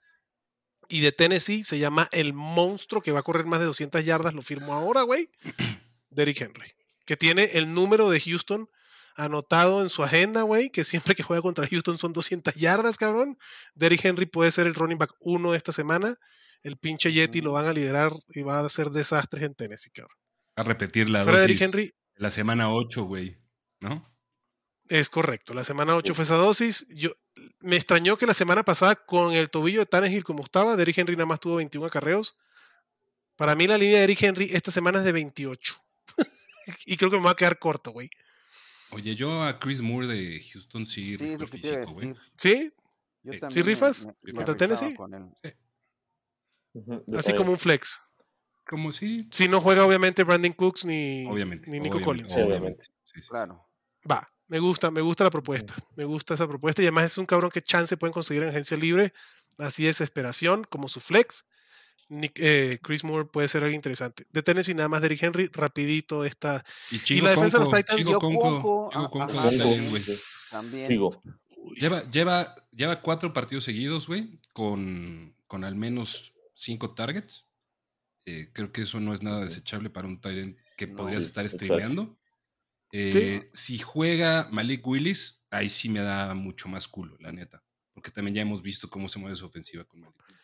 Y de Tennessee se llama el monstruo que va a correr más de 200 yardas. Lo firmo ahora, güey. (clears throat) Derrick Henry. Que tiene el número de Houston anotado en su agenda, güey. Que siempre que juega contra Houston son 200 yardas, cabrón. Derrick Henry puede ser el running back uno esta semana. El pinche Yeti lo van a liderar y va a hacer desastres en Tennessee, cabrón. A repetir la Fuera de Derrick Henry, de la semana 8, güey. ¿No? Es correcto, la semana 8 fue esa dosis. Yo, me extrañó que la semana pasada, con el tobillo de Tannehill como estaba, Derrick Henry nada más tuvo 21 acarreos. Para mí, la línea de Derrick Henry esta semana es de 28. (laughs) y creo que me va a quedar corto, güey. Oye, yo a Chris Moore de Houston sí, Sí, rifo el físico, güey. ¿Sí? Yo ¿Sí rifas me- me contra Tennessee? con Así como un flex. Como sí, Si no juega, obviamente, Brandon Cooks ni, obviamente. ni Nico obviamente, Collins. Sí, Obviamente. Sí, sí, Claro. Va, me gusta, me gusta la propuesta. Me gusta esa propuesta. Y además es un cabrón que chance pueden conseguir en agencia libre. Así de desesperación, como su flex. Nick- eh, Chris Moore puede ser algo interesante. De Tennessee nada más Derrick Henry, rapidito esta. Y Chico la defensa de los Conco, Titans- Chico Conco, Conco, Chico ah, Conco Conco, güey. sí. También. Sigo. Lleva, lleva, lleva cuatro partidos seguidos, güey, con, con al menos cinco targets. Eh, creo que eso no es nada desechable para un Tyrant que No. podrías Sí, estar exacto. streameando. Eh, Si juega Malik Willis, ahí sí me da mucho más culo, la neta. Porque también ya hemos visto cómo se mueve su ofensiva con Malik Willis.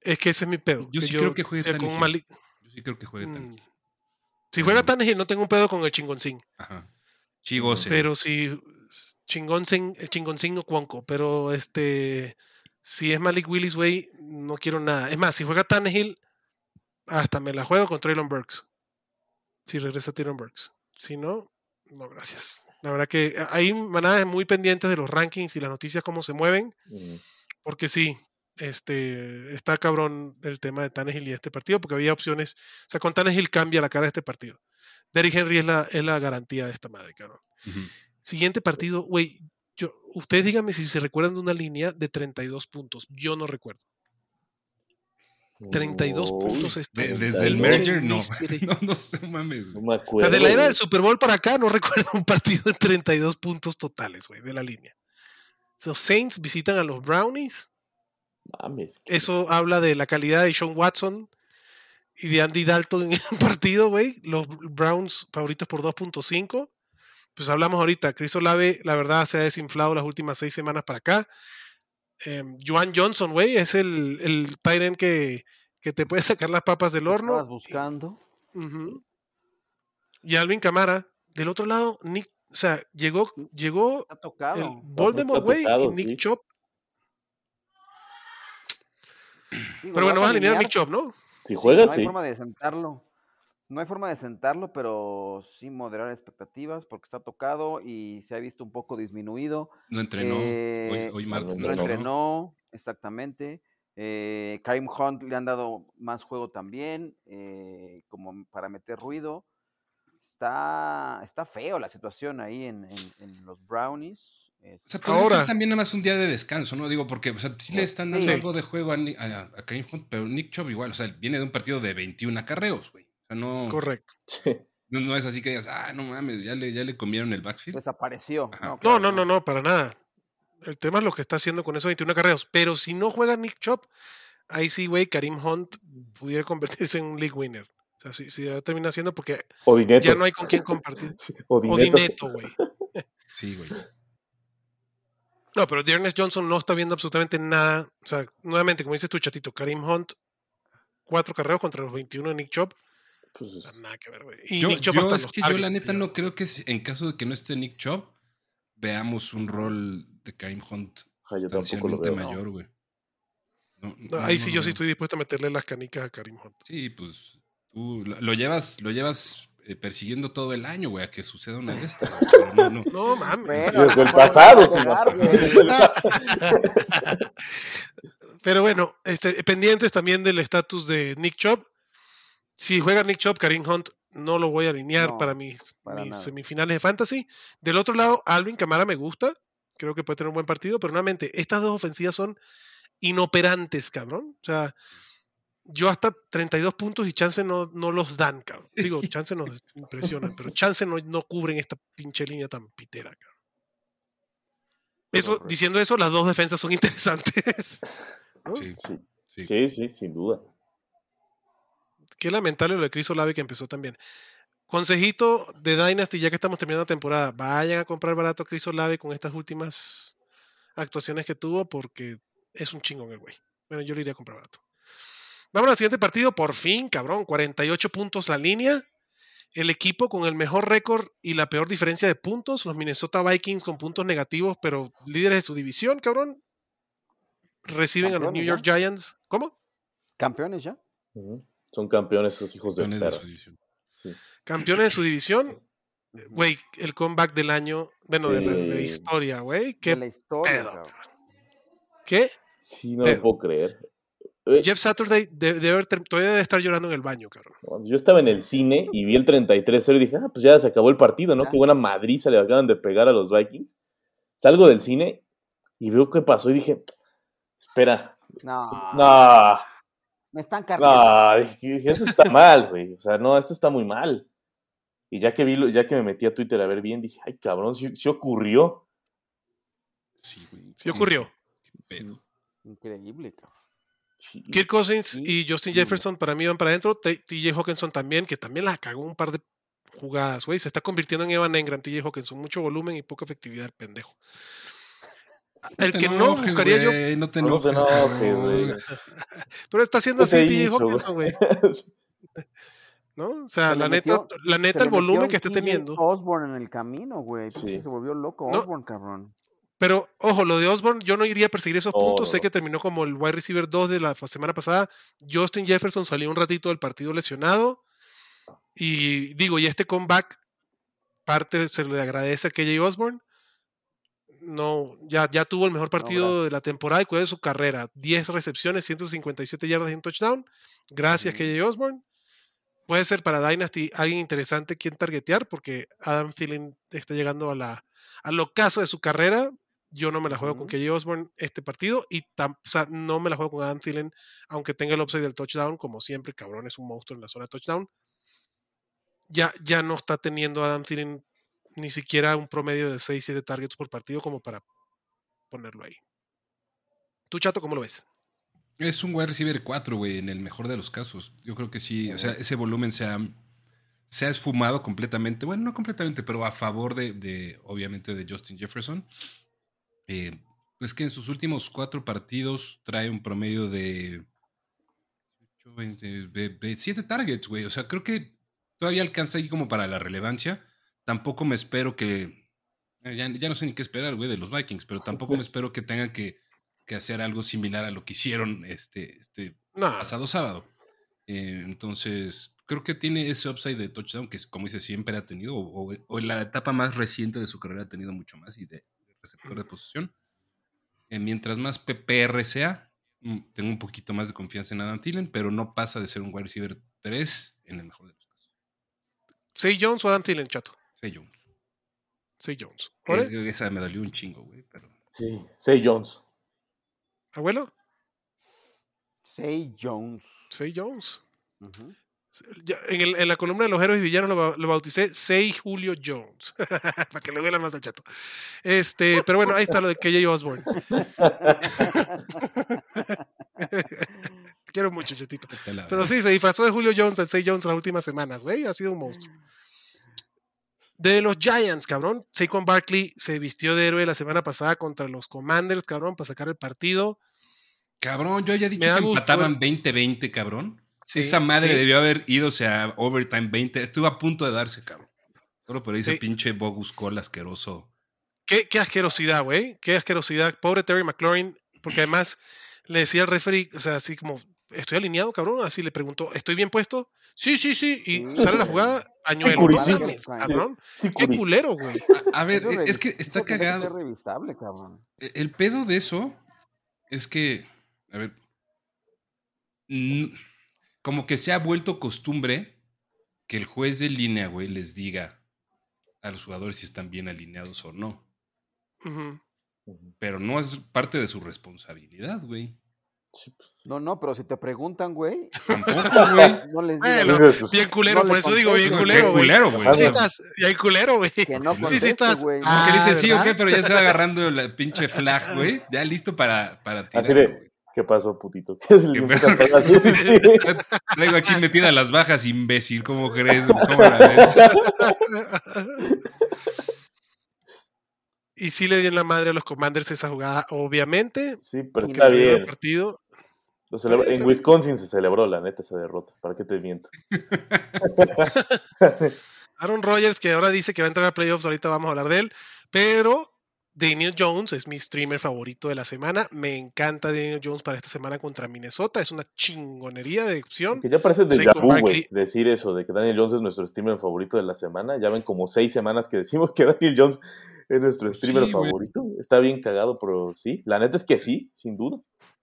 Es que ese es mi pedo. Yo sí creo que juegue o sea, con Tannehill. Malik- Yo sí creo que juegue tan. Mm. Si juega Tannehill, no tengo un pedo con el chingoncín. Ajá. Chigose. Pero si chingoncín, el chingoncín o cuonco. Pero este. Si es Malik Willis, güey, no quiero nada. Es más, si juega Tannehill, hasta me la juego con Traylon Burks. Si regresa Traylon Burks. Si no, no, gracias. La verdad que hay manadas muy pendientes de los rankings y las noticias, cómo se mueven. Ujú. Porque sí, este, está cabrón el tema de Tannehill y este partido, porque había opciones. O sea, con Tannehill cambia la cara de este partido. Derrick Henry es la, es la garantía de esta madre, cabrón. Siguiente partido, güey. Yo, ustedes díganme si se recuerdan de una línea de 32 puntos. Yo no recuerdo. 32 Uy, puntos un desde el merger, no. (laughs) No, no sé, mames. No me O acuerdo. sea, de la era del Super Bowl para acá, no (laughs) recuerdo un partido de 32 puntos totales, güey, de la línea. Los Saints visitan a los Brownies. Mames. Eso habla de la calidad de Sean Watson y de Andy Dalton en el (laughs) partido, güey. Los Browns favoritos por 2.5. Pues hablamos ahorita, Chris Olave, la verdad, se ha desinflado las últimas seis semanas para acá. Em, Joan Johnson, güey, es el, el end que, que te puede sacar las papas del Estabas horno. buscando. Ujú. Y Alvin Camara. Del otro lado, Nick, O sea, llegó, llegó el Voldemort, güey, y Nick sí. Chop. Digo, Pero bueno, vas a alinear a Nick Chop, ¿no? Si juega, no hay sí. forma de sentarlo. No hay forma de sentarlo, pero sí moderar expectativas porque está tocado y se ha visto un poco disminuido. No entrenó. Eh, hoy, hoy martes no No no entrenó. entrenó, exactamente. Eh, Karim Hunt le han dado más juego también, eh, como para meter ruido. Está, está feo la situación ahí en, en- en los Brownies. O sea, Este, Ahora- ser también nada más un día de descanso, ¿no? Digo, porque o sea, sí le están dando Sí. algo de juego a, a, Hunt, pero Nick Chubb igual, o sea, viene de un partido de 21 acarreos, güey. O sea, no, Correcto. Sí. no, no es así que digas, ah, no mames, ya le, ya le comieron el backfield. desapareció. No, No, claro, no, no, no, para nada. El tema es lo que está haciendo con esos 21 carreras. Pero si no juega Nick Chop, ahí sí, güey, Karim Hunt pudiera convertirse en un league winner. O sea, si, si ya termina siendo porque ya no hay con quién compartir. O O Dineto. Dineto, güey. Sí, güey. No, pero Dearness Johnson no está viendo absolutamente nada. O sea, nuevamente, como dices tú, chatito, Karim Hunt, cuatro carreras contra los 21 de Nick Chop. Pues, Nada que ver, güey. Y Yo, Nick Chubb yo hasta es los que yo la neta tío. no creo que en caso de que no esté Nick Chubb, veamos un rol de Kareem Hunt yo tampoco lo sustancialmente veo. mayor, güey. No, No, no, ahí no sí, yo sí estoy dispuesto a meterle las canicas a Karim Hunt. Sí, pues tú lo, lo llevas, lo llevas eh, persiguiendo todo el año, güey, a que suceda una de estas. no, no. (laughs) No mames. Bueno, Desde el pasado. (laughs) Pero bueno, este, pendientes también del estatus de Nick Chubb. Si juega Nick Chubb, Karim Hunt no lo voy a alinear No, para mis, para mis nada. semifinales de fantasy. Del otro lado, Alvin Camara me gusta. Creo que puede tener un buen partido, pero nuevamente, estas dos ofensivas son inoperantes, cabrón. O sea, yo hasta 32 puntos y chance no, no los dan, cabrón. Digo, (laughs) chance nos impresionan, pero chance no, no cubren esta pinche línea tan pitera, cabrón. Eso, diciendo eso, las dos defensas son (laughs) interesantes. ¿no? Sí, Sí. sí. Sí, sí, sin duda. Qué lamentable lo de Chris Olave que empezó también. Consejito de Dynasty, ya que estamos terminando la temporada, vayan a comprar barato a Chris Olave con estas últimas actuaciones que tuvo porque es un chingón el güey. Bueno, yo le iría a comprar barato. Vamos al siguiente partido, por fin, cabrón. 48 puntos la línea. El equipo con el mejor récord y la peor diferencia de puntos, los Minnesota Vikings con puntos negativos, pero líderes de su división, cabrón. Reciben a los New York Giants. ¿Cómo? Campeones ya. Ujú. Son campeones esos hijos de Campeones de su división. Sí. Campeones de su división. Güey, el comeback del año, bueno, de la, de historia, güey. De ¿Qué? la historia, pedo. ¿Qué? Sí, no lo puedo creer. Eh, Jeff Saturday de- debe ter- todavía debe estar llorando en el baño, cabrón. Yo estaba en el cine y vi el 33-0 y dije, ah, pues ya se acabó el partido, ¿no? Qué buena madriza le acaban de pegar a los Vikings. Salgo del cine y veo qué pasó y dije, espera, No, no, me están cargando. no, dije, eso está mal, güey. O sea, no, esto está muy mal. Y ya que vi, lo- ya que me metí a Twitter a ver bien, dije, ay, cabrón, sí, sí ocurrió. Sí, güey. Sí ocurrió. Increíble, cabrón. Sí. Kirk Cousins Sí, y Justin sí. Jefferson para mí van para adentro. TJ Hawkinson también, que también la cagó un par de jugadas, güey. Se está convirtiendo en Evan Engram, TJ Hawkinson. Mucho volumen y poca efectividad, el pendejo. El que no enojes, buscaría yo, No te No te enojes. pero está haciendo ¿Qué se así TJ? Hawkinson, güey. ¿No? O sea, Se la neta, la neta, el volumen que esté TJ teniendo. Osborne en el camino, güey. Sí. Se volvió loco No. Osborne, cabrón. Pero, ojo, lo de Osborne, yo no iría a perseguir esos No, puntos. no, sé no. que terminó como el wide receiver 2 de la semana pasada. Justin Jefferson salió un ratito del partido lesionado. Y digo, y este comeback, parte se le agradece a KJ Osborne. No, ya, ya tuvo el mejor partido de la temporada y de su carrera. 10 recepciones, 157 yardas y un touchdown. Gracias, Ujú. KJ Osborne. Puede ser para Dynasty alguien interesante quien targetear, porque Adam Thielen está llegando a la, al ocaso de su carrera. Yo no me la juego con. KJ Osborne este partido y tam- o sea, no me la juego con Adam Thielen, aunque tenga el upside del touchdown, como siempre, cabrón, es un monstruo en la zona de touchdown. Ya, ya no está teniendo Adam Thielen ni siquiera un promedio de 6-7 targets por partido como para ponerlo ahí. ¿Tú, Chato, cómo lo ves? Es un wide receiver 4, güey, en el mejor de los casos. Yo creo que sí, o sea, ese volumen se ha, se ha esfumado completamente. Bueno, no completamente, pero a favor de, de, obviamente, de Justin Jefferson. Eh, pues que en sus últimos cuatro partidos trae un promedio de 7 targets, güey. O sea, creo que todavía alcanza ahí como para la relevancia. Tampoco me espero que, Eh, Ya, ya no sé ni qué esperar, güey, de los Vikings, pero tampoco me espero que tengan que, que hacer algo similar a lo que hicieron este, este No, pasado sábado. Eh, entonces, creo que tiene ese upside de touchdown que, como dice, siempre ha tenido, o, o- o en la etapa más reciente de su carrera ha tenido mucho más y de, de receptor de posición. Eh, mientras más PPR sea, mm, tengo un poquito más de confianza en Adam Thielen, pero no pasa de ser un wide receiver 3 en el mejor de los casos. Say Jones o Adam Thielen, chato. Say Jones. Say Jones. Esa me dolió un chingo, güey, pero Sí, Say Jones. ¿Abuelo? Say Jones. Say Jones. En, el- en la columna de los héroes y villanos lo, ba- lo bauticé Say Julio Jones. (laughs) Para que le duela más al chato. Este, pero bueno, ahí está lo de KJ Osborne. (laughs) Quiero mucho, la Pero sí, se disfrazó de Julio Jones, el Say Jones las últimas semanas, güey. Ha sido un monstruo. De los Giants, cabrón. Saquon Barkley se vistió de héroe la semana pasada contra los Commanders, cabrón, para sacar el partido. Cabrón, yo ya he dicho que gusto empataban 20-20, cabrón. Sí, Esa madre sí. debió haber ido, o sea, overtime 20. Estuvo a punto de darse, cabrón. Solo por ahí ese Sí. pinche Bogus Cole asqueroso. Qué, qué asquerosidad, güey. Qué asquerosidad. Pobre Terry McLaurin, porque además le decía al referee, o sea, así como, ¿estoy alineado, cabrón? Así le preguntó, ¿estoy bien puesto? Sí, sí, sí. Y sale la jugada. No mames, cabrón. Sí, Qué culero, güey. A, a ver, Eso es que está eso que cagado. revisable, cabrón. E- El pedo de eso es que, a ver, como que se ha vuelto costumbre que el juez de línea, güey, les diga a los jugadores si están bien alineados o no. Pero no es parte de su responsabilidad, güey. No, no, pero si te preguntan, güey, (laughs) Tampoco, (laughs) güey. no les Bueno, digas Pues, Bien culero, No por eso digo bien culero, güey. culero, güey. Ah, Sí bueno. estás, y hay culero, güey. que no Sí, sí estás. güey. Como que Ah, dice sí o ¿verdad? qué, pero ya está agarrando la pinche flag, güey. Ya listo para, para tirar. Así de. ¿qué pasó, putito? (laughs) ¿Qué se sí, sí. Traigo aquí metidas las bajas, imbécil. ¿Cómo crees? ¿Cómo la ves? Y sí le dio en la madre a los Commanders esa jugada, obviamente. Sí, pero está perdieron el bien. partido. Lo celebra- Está bien, En Wisconsin se celebró, la neta, esa derrota. ¿Para qué te miento? (laughs) (laughs) Aaron Rodgers, que ahora dice que va a entrar a playoffs, ahorita vamos a hablar de él. Pero Daniel Jones es mi streamer favorito de la semana. Me encanta Daniel Jones para esta semana contra Minnesota. Es una chingonería de opción. Que ya parece de güey, Barkley. decir eso, de que Daniel Jones es nuestro streamer favorito de la semana. Ya ven como seis semanas que decimos que (laughs) Daniel Jones es nuestro Pues streamer sí, favorito. Está bien cagado, pero sí. La neta es que sí, sin duda.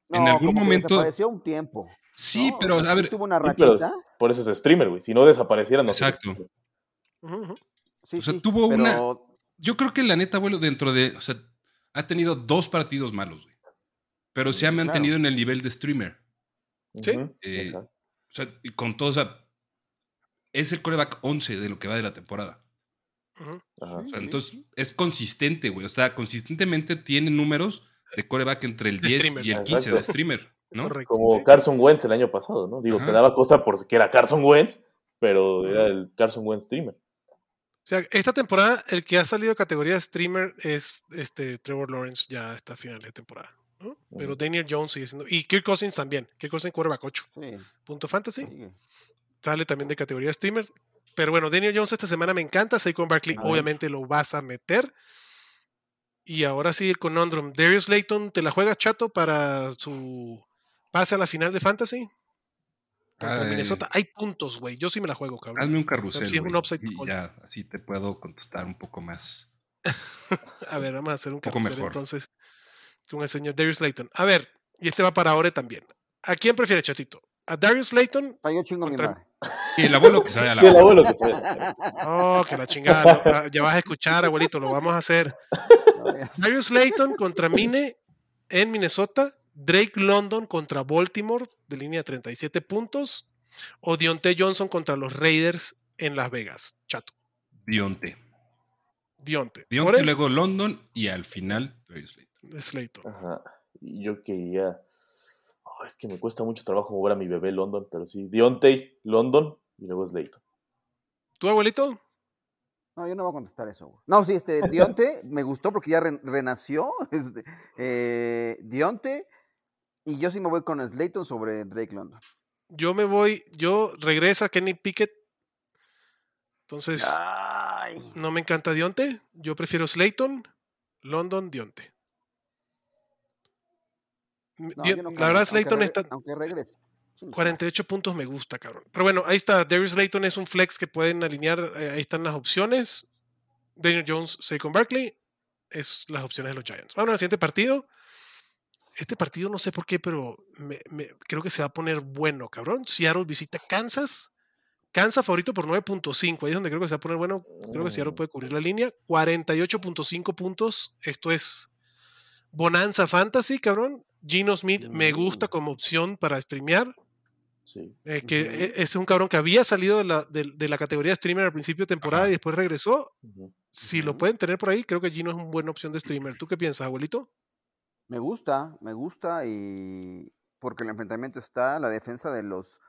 En algún momento- Desapareció un tiempo. Sí, ¿no? pero a ver, tuvo una pero rachita. por eso es streamer, güey. Si no desapareciera, no Exacto. ujú. Sí, o sea, sí, tuvo pero una- yo creo que la neta, abuelo, dentro de. O sea, ha tenido dos partidos malos, güey. Pero se ha Mm, claro. mantenido en el nivel de streamer. Sí. Eh, exacto. O sea, y con todo, o sea, es el coreback 11 de lo que va de la temporada. Ajá. O sea, Sí, entonces es consistente, güey. O sea, consistentemente tiene números de coreback entre el De 10 streamer. y el 15 de streamer, ¿no? Correcto. Como Carson Wentz el año pasado, ¿no? Digo, te Ajá. daba cosa porque era Carson Wentz, pero era el Carson Wentz streamer. O sea, esta temporada el que ha salido categoría de streamer es este Trevor Lawrence ya hasta final de temporada. ¿no? Pero. Daniel Jones sigue siendo. Y Kirk Cousins también. Kirk Cousins quarterback 8. sí, Punto fantasy. sí. Sale también de categoría de streamer. Pero bueno, Daniel Jones esta semana me encanta. Saquon Barkley obviamente lo vas a meter. Y ahora sí el conundrum. Darius Layton, ¿te la juegas chato para su pase a la final de fantasy? Contra Ay. Minnesota. Hay puntos, güey. Yo sí me la juego, cabrón. Hazme un carrusel. sí es un upside y ya, así te puedo contestar un poco más. (laughs) A ver, vamos a hacer un poco carrusel mejor. entonces con el señor Darius Layton. A ver, y este va para Ore también. ¿A quién prefiere, chatito? ¿A Darius Layton? Ah, yo chingo a mi Contra- madre. Y el abuelo que se vaya a la Sí, el abuelo que se vea. (laughs) Oh, que la chingada. ah, ya vas a escuchar, abuelito, lo vamos a hacer. (laughs) No. Darius Layton contra Mine en Minnesota. Drake London contra Baltimore de línea de 37 puntos. O Dionte Johnson contra los Raiders en Las Vegas. Chato. Dionte. Dionte. Dionte, luego London y al final Slayton. es Layton. Ajá. Y yo quería. Oh, es que me cuesta mucho trabajo mover a mi bebé London, pero sí. Deontay, London y luego Slayton. ¿Tu abuelito? No, yo no voy a contestar eso. güey. No, sí, este, Dionte me gustó porque ya re- renació. (laughs) Este, eh, Dionte. Y yo sí me voy con Slayton sobre Drake London. Yo me voy, yo regresa Kenny Pickett. Entonces, Ay. No me encanta Dionte. Yo prefiero Slayton, London, Dionte. M- No, Dion- yo no la verdad, Slayton está. Aunque regrese. Chingue su 48 puntos me gusta, cabrón. Pero bueno, ahí está. Darius Slayton es un flex que pueden alinear. eh, ahí están las opciones. Daniel Jones, Saquon Barkley. Es las opciones de los Giants. Vamos al siguiente partido. Este partido no sé por qué, pero me- me- creo que se va a poner bueno, cabrón. Seattle visita Kansas. Kansas favorito por 9.5. Ahí es donde creo que se va a poner bueno. Creo que Seattle Mm. puede cubrir la línea. 48.5 puntos. Esto es Bonanza Fantasy, cabrón. Gino Smith me gusta Mm. como opción para streamear. Sí. Eh, que e- es un cabrón que había salido de la, de, de la categoría de streamer al principio de temporada Ajá. y después regresó. Si lo pueden tener por ahí, creo que Gino es una buena opción de streamer. ¿Tú qué piensas, abuelito? Me gusta, me gusta y porque el enfrentamiento está, la defensa de los,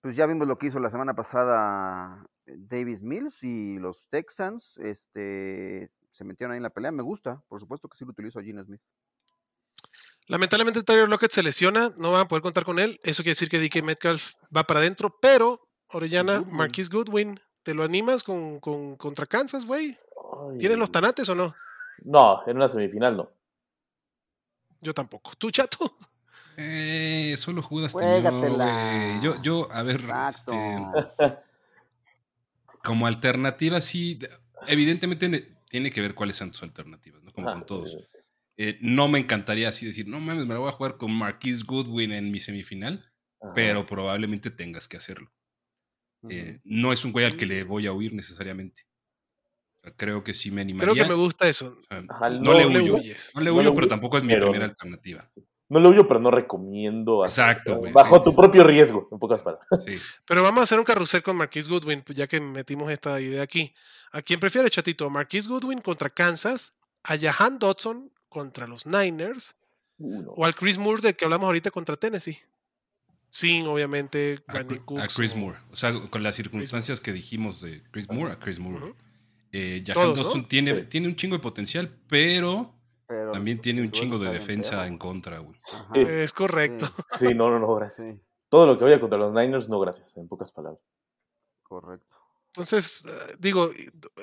pues ya vimos lo que hizo la semana pasada eh, Davis Mills y los Texans, este, se metieron ahí en la pelea, me gusta, por supuesto que sí lo utilizo a Gino Smith. Lamentablemente Tyler Lockett se lesiona, no van a poder contar con él. Eso quiere decir que DK Metcalf va para adentro, pero Orellana, Goodwin. Marquis Goodwin, ¿te lo animas con, con- contra Kansas, güey? Ay. ¿Tienes los tanates o no? No, en una semifinal no. Yo tampoco. ¿Tú, chato? Eh, solo Judas Juégatela. Yo, yo, a ver, este, como alternativa, sí, de- evidentemente ne- tiene que ver cuáles son tus alternativas, ¿no? Como Ajá, con todos. eh, Eh, no me encantaría así decir, no mames, me la voy a jugar con Marquise Goodwin en mi semifinal, ajá. pero probablemente tengas que hacerlo. Eh, no es un güey al que le voy a huir necesariamente. Creo que sí me animaría. Creo que me gusta eso. Ajá, no, no le le huyo. huyes. No le huyo, le pero huyo, tampoco es mi pero- primera alternativa. No lo huyo, pero no recomiendo. Exacto, güey. Bajo tu propio riesgo, en pocas palabras. Sí. Pero vamos a hacer un carrusel con Marquise Goodwin, pues, ya que metimos esta idea aquí. ¿A quién prefiere, chatito? ¿Marquise Goodwin contra Kansas? ¿A Jahan Dodson contra los Niners? Uno. ¿O al Chris Moore del que hablamos ahorita contra Tennessee? Sin, obviamente, A, Brandon a Cooks. Chris o- Moore. O sea, con las circunstancias que dijimos de Chris Moore, a Chris Moore. Eh, tiene, Sí. tiene un chingo de potencial, pero Pero también tiene un chingo de defensa en contra, güey. Eh, Es correcto. sí, Sí, no, no, no, gracias. sí, Todo lo que vaya contra los Niners, no, gracias, en pocas palabras. correcto. Entonces, eh, digo,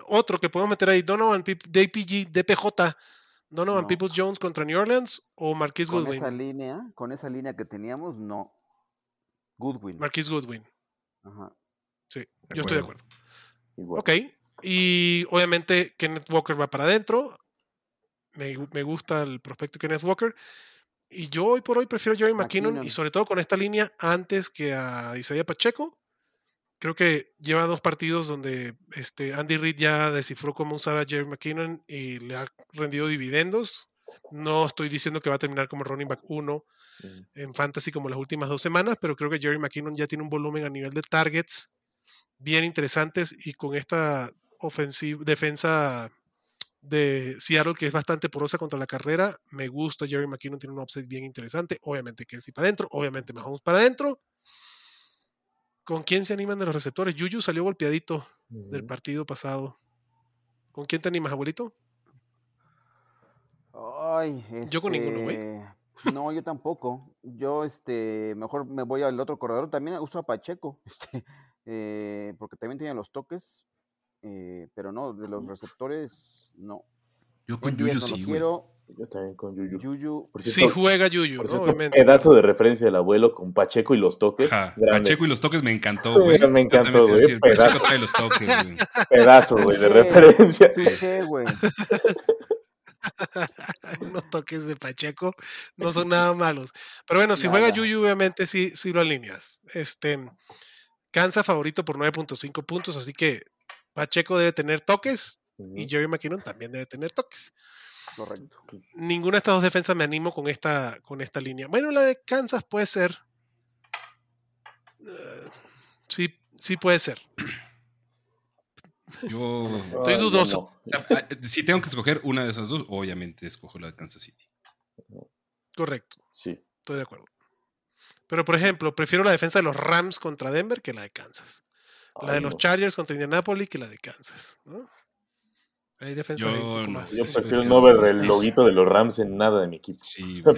otro que podemos meter ahí, Donovan DPG, DPJ, Donovan No. Peoples Jones contra New Orleans o Marquise Con Goodwin. esa línea, con esa línea que teníamos, no. Goodwin. Marquise Goodwin. Ajá. Sí, De yo estoy de acuerdo. acuerdo. Igual. Ok. Y obviamente Kenneth Walker va para adentro. Me, me gusta el prospecto de Kenneth Walker. Y yo hoy por hoy prefiero a Jerry McKinnon, y sobre todo con esta línea antes que a Isaiah Pacheco. Creo que lleva dos partidos donde este Andy Reid ya descifró cómo usar a Jerry McKinnon y le ha rendido dividendos. No estoy diciendo que va a terminar como running back 1 Mm. en fantasy como las últimas dos semanas, pero creo que Jerry McKinnon ya tiene un volumen a nivel de targets bien interesantes y con esta ofensiva, defensa de Seattle que es bastante porosa contra la carrera, me gusta Jerry McKinnon, tiene un upside bien interesante, obviamente Kelsey para adentro, obviamente Mahomes para adentro. ¿Con quién se animan de los receptores? Yuyu salió golpeadito del partido pasado. ¿Con quién te animas, abuelito? Ay, Yo con ninguno, güey. este, No, yo tampoco. Yo, este, mejor me voy al otro corredor. También uso a Pacheco, (laughs) este, eh, porque también tiene los toques, eh, pero no, de los receptores, no. Yo con En 10 Yuyu no sí, güey. quiero. Yo también con Yuyu. Yuyu, cierto, juega Yuyu, ¿no? cierto, obviamente. pedazo de referencia del abuelo con Pacheco y los toques. Ajá, grande. Pacheco y los toques me encantó, güey. (laughs) Me encantó, güey, decir, Pacheco pedazo. trae los toques, güey. (laughs) Pedazo, güey, de referencia. güey. (laughs) Unos toques de Pacheco no son nada malos. Pero bueno, si juega. Yuyu, obviamente sí, sí lo alineas. Este, Kansas favorito por 9.5 puntos, así que Pacheco debe tener toques y. Jerry McKinnon también debe tener toques. Correcto. Ninguna de estas dos defensas me animo con esta, con esta línea. Bueno, la de Kansas puede ser. eh, sí, sí puede ser. Yo, (laughs) Estoy dudoso. no. Ah, ah, si tengo que escoger una de esas dos, obviamente escojo la de Kansas City. Correcto, Sí. estoy de acuerdo. Pero, por ejemplo, prefiero la defensa de los Rams contra Denver que la de Kansas. La de los no. Chargers contra Indianapolis que la de Kansas. ¿no? Hay defensas ahí un Yo poco más. Yo prefiero no ver el loguito de los Rams en nada de mi equipo. Sí. (laughs)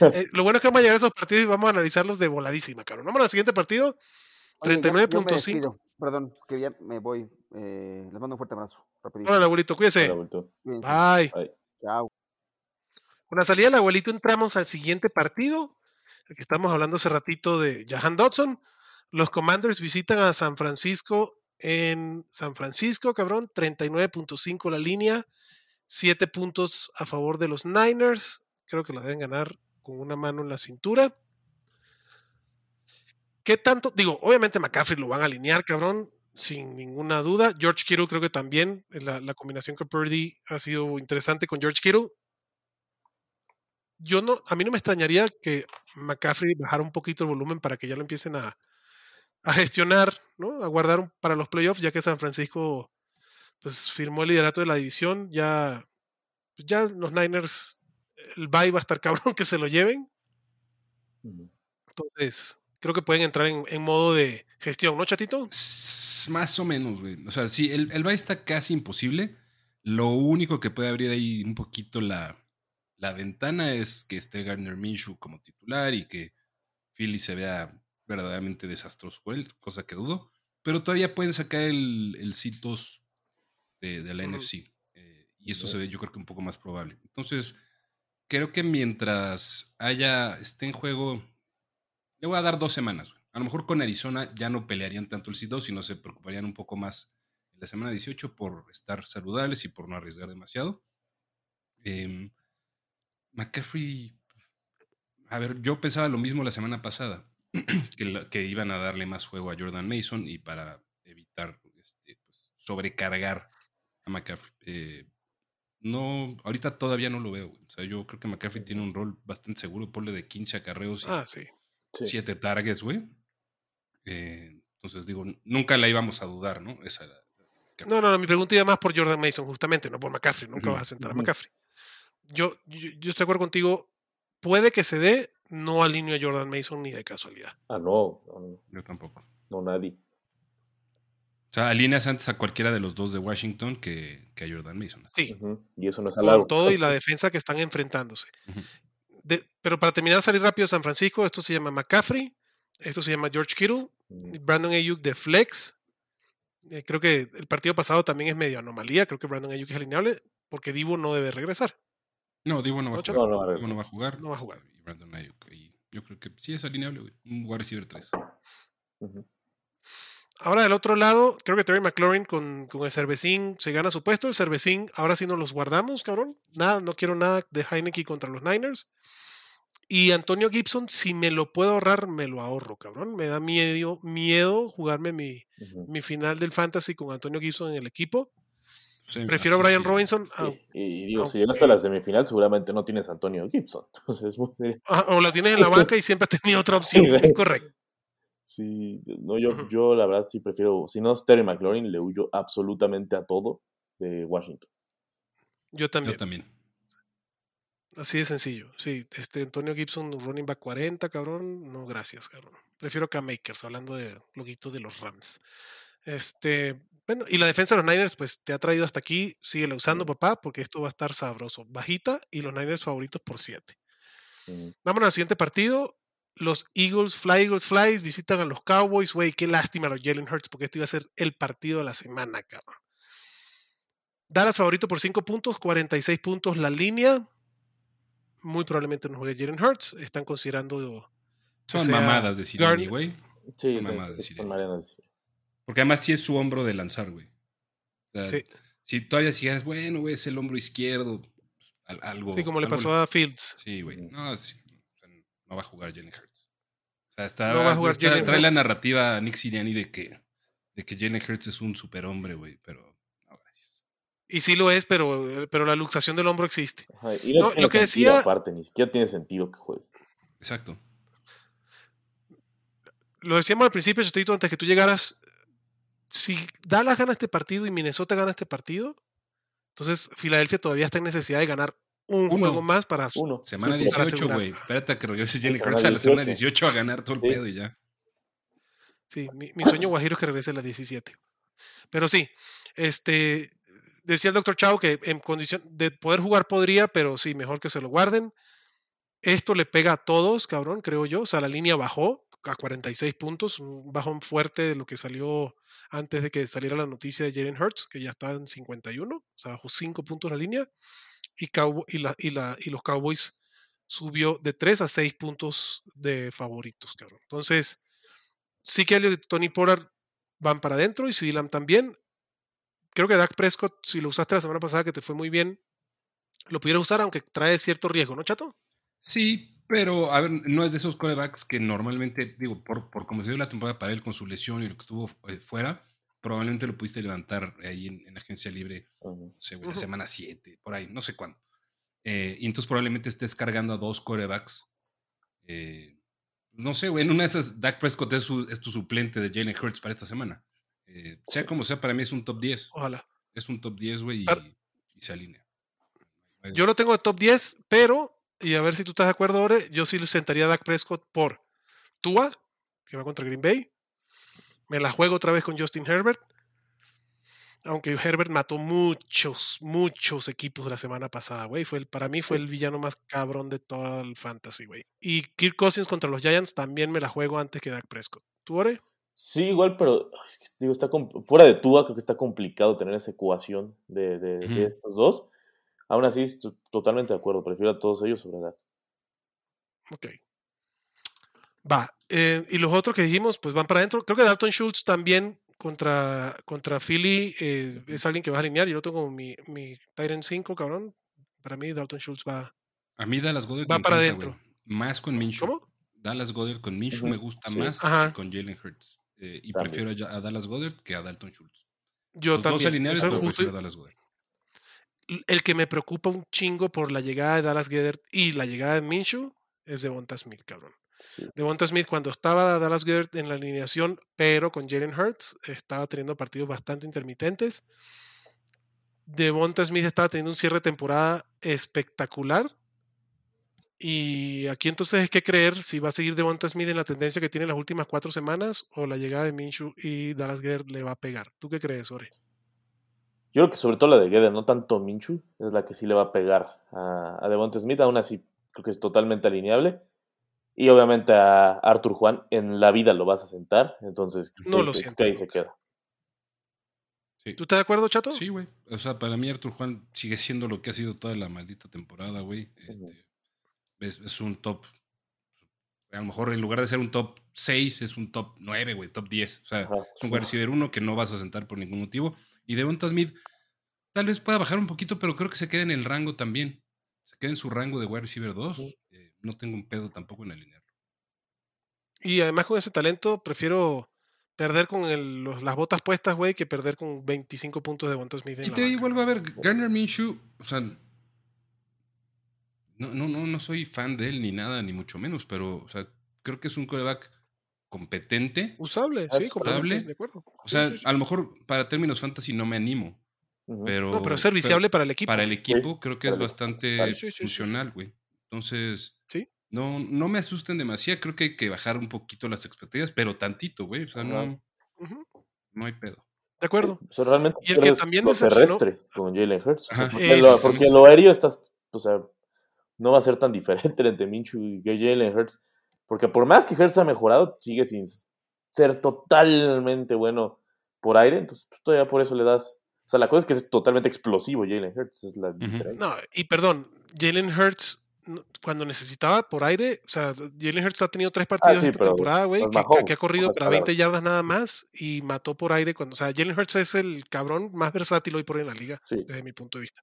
Eh, lo bueno es que vamos a llegar a esos partidos y vamos a analizarlos de voladísima, cabrón. Vamos al siguiente partido. Oye, ya- yo me 39.5. despido. Perdón, que ya me voy. Eh, les mando un fuerte abrazo. rapidito. Hola, abuelito, cuídese. Hola. Cuídense. Bye. Ay, Chao. Con la salida del abuelito entramos al siguiente partido, que estamos hablando hace ratito de Jahan Dodson. Los Commanders visitan a San Francisco en San Francisco, cabrón, 39.5 la línea, 7 puntos a favor de los Niners. Creo que la deben ganar con una mano en la cintura. ¿Qué tanto? Digo, obviamente McCaffrey lo van a alinear, cabrón, sin ninguna duda. George Kittle creo que también. La, combinación con Purdy ha sido interesante con George Kittle yo no, a mí no me extrañaría que McCaffrey bajara un poquito el volumen para que ya lo empiecen a, a gestionar, ¿no? A guardar un- para los playoffs, ya que San Francisco pues firmó el liderato de la división, ya, pues, ya los Niners, el bye va a estar (laughs) cabrón que se lo lleven, entonces creo que pueden entrar en, en modo de gestión, ¿no, chatito? Más o menos, güey. O sea, sí, el, el bye está casi imposible. Lo único que puede abrir ahí un poquito la, la ventana es que esté Gardner Minshew como titular y que Philly se vea verdaderamente desastroso con él, cosa que dudo. Pero todavía pueden sacar el, el seed 2 de, de la. NFC. eh, y eso se ve, yo creo que un poco más probable. Entonces, creo que mientras haya, esté en juego, le voy a dar dos semanas. güey. A lo mejor con Arizona ya no pelearían tanto el seed 2, sino se preocuparían un poco más en la semana 18 por estar saludables y por no arriesgar demasiado. Em, McCaffrey, a ver, yo pensaba lo mismo la semana pasada, que, que iban a darle más juego a Jordan Mason y para evitar este, pues, sobrecargar a McCaffrey. Eh, no, ahorita todavía no lo veo. güey. O sea, yo creo que McCaffrey tiene un rol bastante seguro, ponle de 15 acarreos y Ah, sí. Sí. 7 targets, güey. Eh, entonces digo, nunca la íbamos a dudar, ¿no? Esa era- No, no, no, mi pregunta iba más por Jordan Mason, justamente, no por McCaffrey. Nunca Ujú, vas a sentar a. McCaffrey. Yo, yo, yo estoy de acuerdo contigo. Puede que se dé, no alineo a Jordan Mason ni de casualidad. Ah, no, no, no, Yo tampoco. no, nadie. O sea, alineas antes a cualquiera de los dos de Washington que, que a Jordan Mason. Sí, Y eso no es con todo y la (laughs) defensa que están enfrentándose. De- pero para terminar, salir rápido San Francisco, esto se llama McCaffrey, esto se llama George Kittle, Mm, Brandon Ayuk de flex. Eh, creo que el partido pasado también es medio anomalía, creo que Brandon Ayuk es alineable porque Divo no debe regresar. No, Divo no va a No, jugar. No, no va a Divo regresar. no va a jugar. No va a jugar. Y Brandon Ayuk. Y yo creo que sí es alineable, güey. Un wide receiver 3. ujú. Ahora del otro lado, creo que Terry McLaurin con, con el Cervecín se gana su puesto. El Cervecín, ahora sí nos los guardamos, cabrón. Nada, no quiero nada de Heineken contra los Niners. Y Antonio Gibson, si me lo puedo ahorrar, me lo ahorro, cabrón. Me da miedo, miedo jugarme mi, mi final del fantasy con Antonio Gibson en el equipo. Sí, Prefiero a Brian sí. Robinson. Sí, au- Y, digo, si aunque- llegaste a la semifinal, seguramente no tienes a Antonio Gibson. (laughs) Entonces, es muy- ah, o la tienes en la banca y siempre has tenido otra opción. (laughs) Es correcto. sí, no, yo, yo la verdad sí prefiero, si no es Terry McLaurin, le huyo absolutamente a todo de Washington. Yo también. Yo también. Así de sencillo. Sí, este Antonio Gibson, running back 40, cabrón. No, gracias, cabrón. Prefiero Cam Makers, hablando de loguito de los Rams. Este, bueno, y la defensa de los Niners, pues te ha traído hasta aquí. Síguela usando, papá, porque esto va a estar sabroso. Bajita y los Niners favoritos por 7. Mm, Vámonos al siguiente partido. Los Eagles, Fly Eagles Flies, visitan a los Cowboys. Güey, qué lástima los Jalen Hurts, porque este iba a ser el partido de la semana, cabrón. Dallas favorito por 5 puntos, 46 puntos la línea. Muy probablemente no juegue Jalen Hurts. Están considerando. Son mamadas de Garn- güey. Sí, Mamá de. Porque además sí es su hombro de lanzar, güey. O sea, Sí, Si todavía sigues, bueno, güey, es el hombro izquierdo. al- algo. sí, como le algo pasó a Fields. Sí, güey. No, sí, no va a jugar Jalen Hurts. O sea, está, No va a jugar está- Jalen trae la narrativa a Nick Sirianni de que, de que Jalen Hurts es un superhombre, güey, pero no, gracias. Y sí lo es, pero, pero la luxación del hombro existe. Ajá, y no lo que decía- aparte, ni siquiera tiene sentido que juegue. Exacto. Lo decíamos al principio, Chotito, antes que tú llegaras. Si Dallas gana este partido y Minnesota gana este partido, entonces Filadelfia todavía está en necesidad de ganar un Uno. juego más para su- Uno. Semana Sí, (laughs) pero- para 18, asegurar. güey. Espérate a que regrese Jalen semana Hurts a la semana 18. 18 a ganar todo el Sí. pedo y ya. Sí, mi, mi sueño guajiro es que regrese a las 17. Pero sí, este decía el doctor Chao que en condición de poder jugar podría, pero sí, mejor que se lo guarden. Esto le pega a todos, cabrón, creo yo. O sea, la línea bajó a 46 puntos, un bajón fuerte de lo que salió antes de que saliera la noticia de Jalen Hurts, que ya estaba en 51, o sea, bajó 5 puntos la línea, y, y, la- y, la- y los Cowboys subió de 3 a 6 puntos de favoritos, cabrón. Entonces, sí que Elliott y Tony Pollard van para adentro y CD Lamb también. Creo que Dak Prescott, si lo usaste la semana pasada, que te fue muy bien, lo pudiera usar, aunque trae cierto riesgo, ¿no, chato? Sí, pero a ver, no es de esos corebacks que normalmente, digo, por, por como se dio la temporada para él con su lesión y lo que estuvo eh, fuera, probablemente lo pudiste levantar ahí en, en agencia libre, Ujú. no sé, güey, la semana 7, por ahí, no sé cuándo. Eh, y entonces probablemente estés cargando a dos corebacks. eh, no sé, güey, en una de esas, Dak Prescott es, su- es tu suplente de Jalen Hurts para esta semana. Eh, sea como sea, para mí es un top 10. Ojalá. Es un top 10, güey, y, y se alinea. Yo lo tengo de top 10, pero, y a ver si tú estás de acuerdo, Ore, yo sí le sentaría a Dak Prescott por Tua, que va contra Green Bay. Me la juego otra vez con Justin Herbert. Aunque Herbert mató muchos, muchos equipos la semana pasada, güey. Fue el, para mí fue el villano más cabrón de todo el fantasy, güey. Y Kirk Cousins contra los Giants también me la juego antes que Dak Prescott. ¿Tú, Ore? Sí, igual, pero digo, está fuera de Tua, creo que está complicado tener esa ecuación de, de- estos dos. Aún así, totalmente de acuerdo. Prefiero a todos ellos sobre Dak. Ok. Va. eh, y los otros que dijimos, pues van para adentro. Creo que Dalton Schultz también contra, contra Philly eh, es alguien que va a alinear. Yo lo tengo como mi, mi Tyrant 5, cabrón. Para mí, Dalton Schultz va. A mí Dallas Goddard Va para encanta, adentro. Más con Minshew. ¿Cómo? Dallas Goddard con Minshew me gusta sí. más Ajá. que con Jalen Hurts. Eh, y También. prefiero a Dallas Goddard que a Dalton Schultz. Yo Los dos también. alineados, Eso pero justo- prefiero a Dallas Goddard. El que me preocupa un chingo por la llegada de Dallas Gedert y la llegada de Minshew es Devonta Smith, cabrón. Sí. Devonta Smith, cuando estaba Dallas Gedert en la alineación, pero con Jalen Hurts, estaba teniendo partidos bastante intermitentes. Devonta Smith estaba teniendo un cierre de temporada espectacular. Y aquí entonces es que creer si va a seguir Devonta Smith en la tendencia que tiene las últimas cuatro semanas o la llegada de Minshew y Dallas Gedert le va a pegar. ¿Tú qué crees, Ore? Yo creo que sobre todo la de Gedder, no tanto Minshew, es la que sí le va a pegar a, a Devonta Smith. Aún así, creo que es totalmente alineable. Y obviamente a Arthur Juan en la vida lo vas a sentar. Entonces, No que- lo que- siento que ahí se queda. Sí. ¿Tú estás de acuerdo, Chato? Sí, güey. O sea, para mí Arthur Juan sigue siendo lo que ha sido toda la maldita temporada, güey. Este, es, es un top. A lo mejor en lugar de ser un top 6, es un top 9, güey, top 10. O sea, es un wide receiver 1 que no vas a sentar por ningún motivo. Y Devonta Smith tal vez pueda bajar un poquito, pero creo que se queda en el rango también. Se queda en su rango de wide receiver 2. Ujú. Eh, no tengo un pedo tampoco en alinearlo. Y además con ese talento prefiero perder con el- los- las botas puestas, güey, que perder con 25 puntos de Bonta Smith en Y la te banca. vuelvo a ver, Garner Minshew, o sea, no, no, no, no soy fan de él ni nada, ni mucho menos, pero, o sea, creo que es un coreback competente. Usable, sí, es usable. de acuerdo. O Sí, sea, sí, sí. a lo mejor para términos fantasy no me animo, pero... No, pero es serviciable para el equipo. Para el equipo creo que es bastante Sí, sí, sí, sí, sí. funcional, güey. Entonces, Sí. no, no me asusten demasiado. Creo que hay que bajar un poquito las expectativas, pero tantito, güey. O sea, no, no hay pedo. De acuerdo. O sea, realmente Y el que también decepcionó- terrestre con Jalen Hurts. Porque, lo, Es- porque lo aéreo estás, o sea, no va a ser tan diferente entre Minshew y Jalen Hurts. Porque por más que Hurts ha mejorado, sigue sin ser totalmente bueno por aire. Entonces, pues, todavía por eso le das. O sea, la cosa es que es totalmente explosivo Jalen Hurts. Es la diferencia. No, y perdón, Jalen Hurts, cuando necesitaba por aire, o sea, Jalen Hurts ha tenido tres partidos Ah, sí, esta pero temporada, güey, que, que ha corrido para 20 palabras. yardas nada más y mató por aire cuando, o sea, Jalen Hurts es el cabrón más versátil hoy por hoy en la liga, Sí. desde mi punto de vista.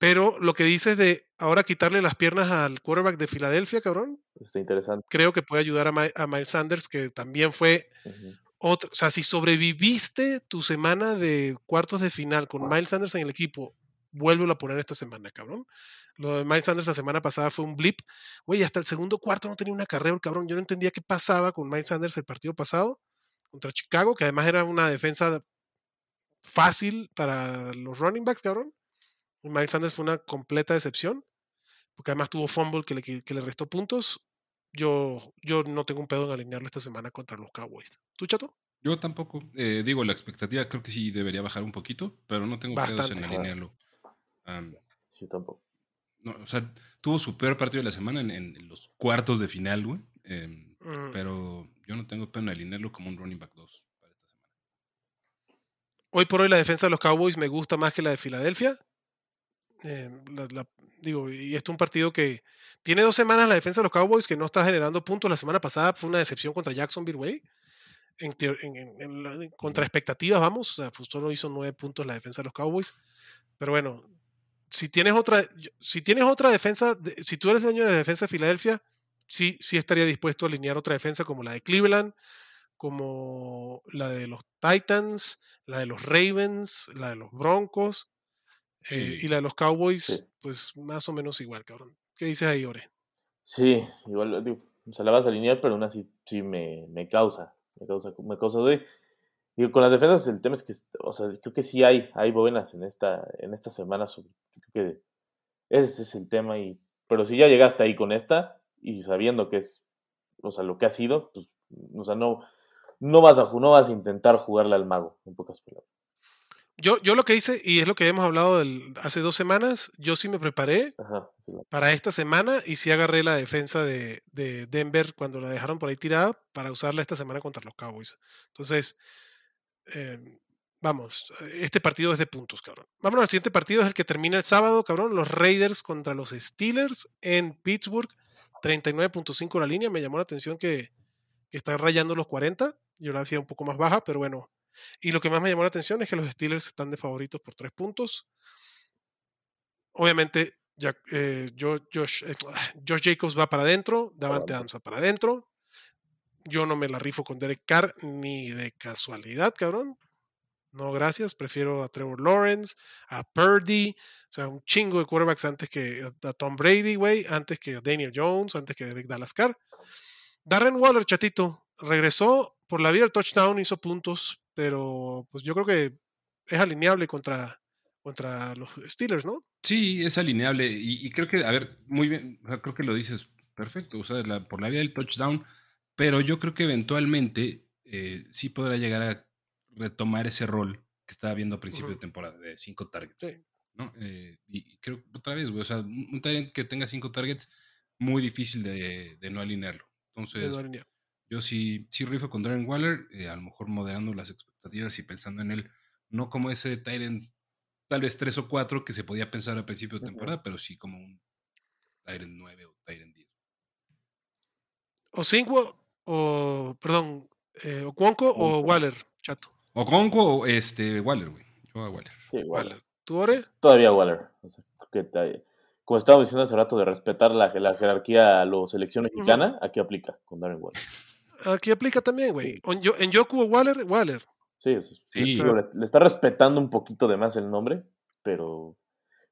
Pero lo que dices de ahora quitarle las piernas al quarterback de Filadelfia, cabrón, Está interesante. creo que puede ayudar a, Mi- a Miles Sanders, que también fue otro, o sea, si sobreviviste tu semana de cuartos de final con Miles Sanders en el equipo, vuélvelo a poner esta semana, cabrón. Lo de Miles Sanders la semana pasada fue un blip. Güey, hasta el segundo cuarto no tenía una carrera el cabrón. Yo no entendía qué pasaba con Miles Sanders el partido pasado contra Chicago, que además era una defensa fácil para los running backs, cabrón. Miles Sanders fue una completa decepción, porque además tuvo fumble que le, que le restó puntos. Yo, yo no tengo un pedo en alinearlo esta semana contra los Cowboys. ¿Tú, chato? Yo tampoco. Eh, digo, la expectativa creo que sí debería bajar un poquito, pero no tengo pedos en alinearlo. Am, Sí, tampoco. no, o sea, tuvo su peor partido de la semana en, en los cuartos de final, güey. em, Mm. pero yo no tengo pena alinearlo como un running back 2 para esta semana. Hoy por hoy la defensa de los Cowboys me gusta más que la de Filadelfia. Eh, digo, y esto es un partido que tiene dos semanas la defensa de los Cowboys que no está generando puntos. La semana pasada fue una decepción contra Jacksonville. En, contra expectativas, vamos. O sea, solo hizo nueve puntos la defensa de los Cowboys. Pero bueno, si tienes otra, si tienes otra defensa, de- si tú eres dueño de defensa de Filadelfia, sí, sí estaría dispuesto a alinear otra defensa como la de Cleveland, como la de los Titans, la de los Ravens, la de los Broncos eh, y la de los Cowboys, Sí. pues más o menos igual, cabrón. ¿Qué dices ahí, Ore? Sí, igual, digo, o sea, la vas a alinear, pero aún así sí me, me causa, me causa, me causa de... Digo, con las defensas el tema es que, o sea, creo que sí hay, hay buenas en esta, en esta semana, sobre, creo que ese es el tema, y, pero si ya llegaste ahí con esta, y sabiendo que es, o sea, lo que ha sido, pues, o sea, no, no vas a, no vas a intentar jugarle al mago, en pocas palabras. Yo, yo lo que hice, y es lo que hemos hablado del- hace dos semanas, yo sí me preparé Ajá, para esta semana y sí agarré la defensa de, de Denver cuando la dejaron por ahí tirada para usarla esta semana contra los Cowboys. Entonces, eh, vamos, este partido es de puntos, cabrón. Vámonos al siguiente partido, es el que termina el sábado, cabrón. Los Raiders contra los Steelers en Pittsburgh. 39.5 la línea. Me llamó la atención que, que está rayando los 40. Yo la hacía un poco más baja, pero bueno. Y lo que más me llamó la atención es que los Steelers están de favoritos por 3 puntos. Obviamente, ya, eh, Jo- Josh, eh, (sighs) Josh Jacobs va para adentro, Davante. Adams va para adentro. Yo no me la rifo con Derek Carr ni de casualidad, cabrón. No, gracias. Prefiero a Trevor Lawrence, a Purdy, o sea, un chingo de quarterbacks antes que a Tom Brady, güey, antes que a Daniel Jones, antes que a Dallas Carr. Darren Waller, chatito, regresó por la vía del touchdown, hizo puntos, pero pues yo creo que es alineable contra, contra los Steelers, ¿no? Sí, es alineable. Y, y creo que, a ver, muy bien, o sea, creo que lo dices perfecto, o sea, la- por la vía del touchdown, pero yo creo que eventualmente eh, sí podrá llegar a retomar ese rol que estaba viendo a principio de temporada, de cinco targets. Sí. ¿no? Eh, y creo, otra vez, güey, o sea, un talent que tenga cinco targets, muy difícil de, de no alinearlo. de Entonces, no alinear. Yo sí, sí rifo con Darren Waller, eh, a lo mejor moderando las expectativas y pensando en él, no como ese Tyrant, tal vez 3 o 4 que se podía pensar al principio de temporada, pero sí como un Tyrant 9 o Tyrant 10. O Cinco, o, perdón, eh, o Cuonco o. Waller, chato. O Conco o este, Waller, güey. Yo a Waller. sí, Waller. Waller. ¿Tú, Ore? Todavía Waller. O sea, que como estábamos diciendo hace rato de respetar la, la jerarquía a la selección mexicana, aquí aplica con Darren Waller. Aquí aplica también, güey. En, Yo- en Yoku o Waller, Waller. Sí, Sí. digo, le, le está respetando un poquito de más el nombre, pero,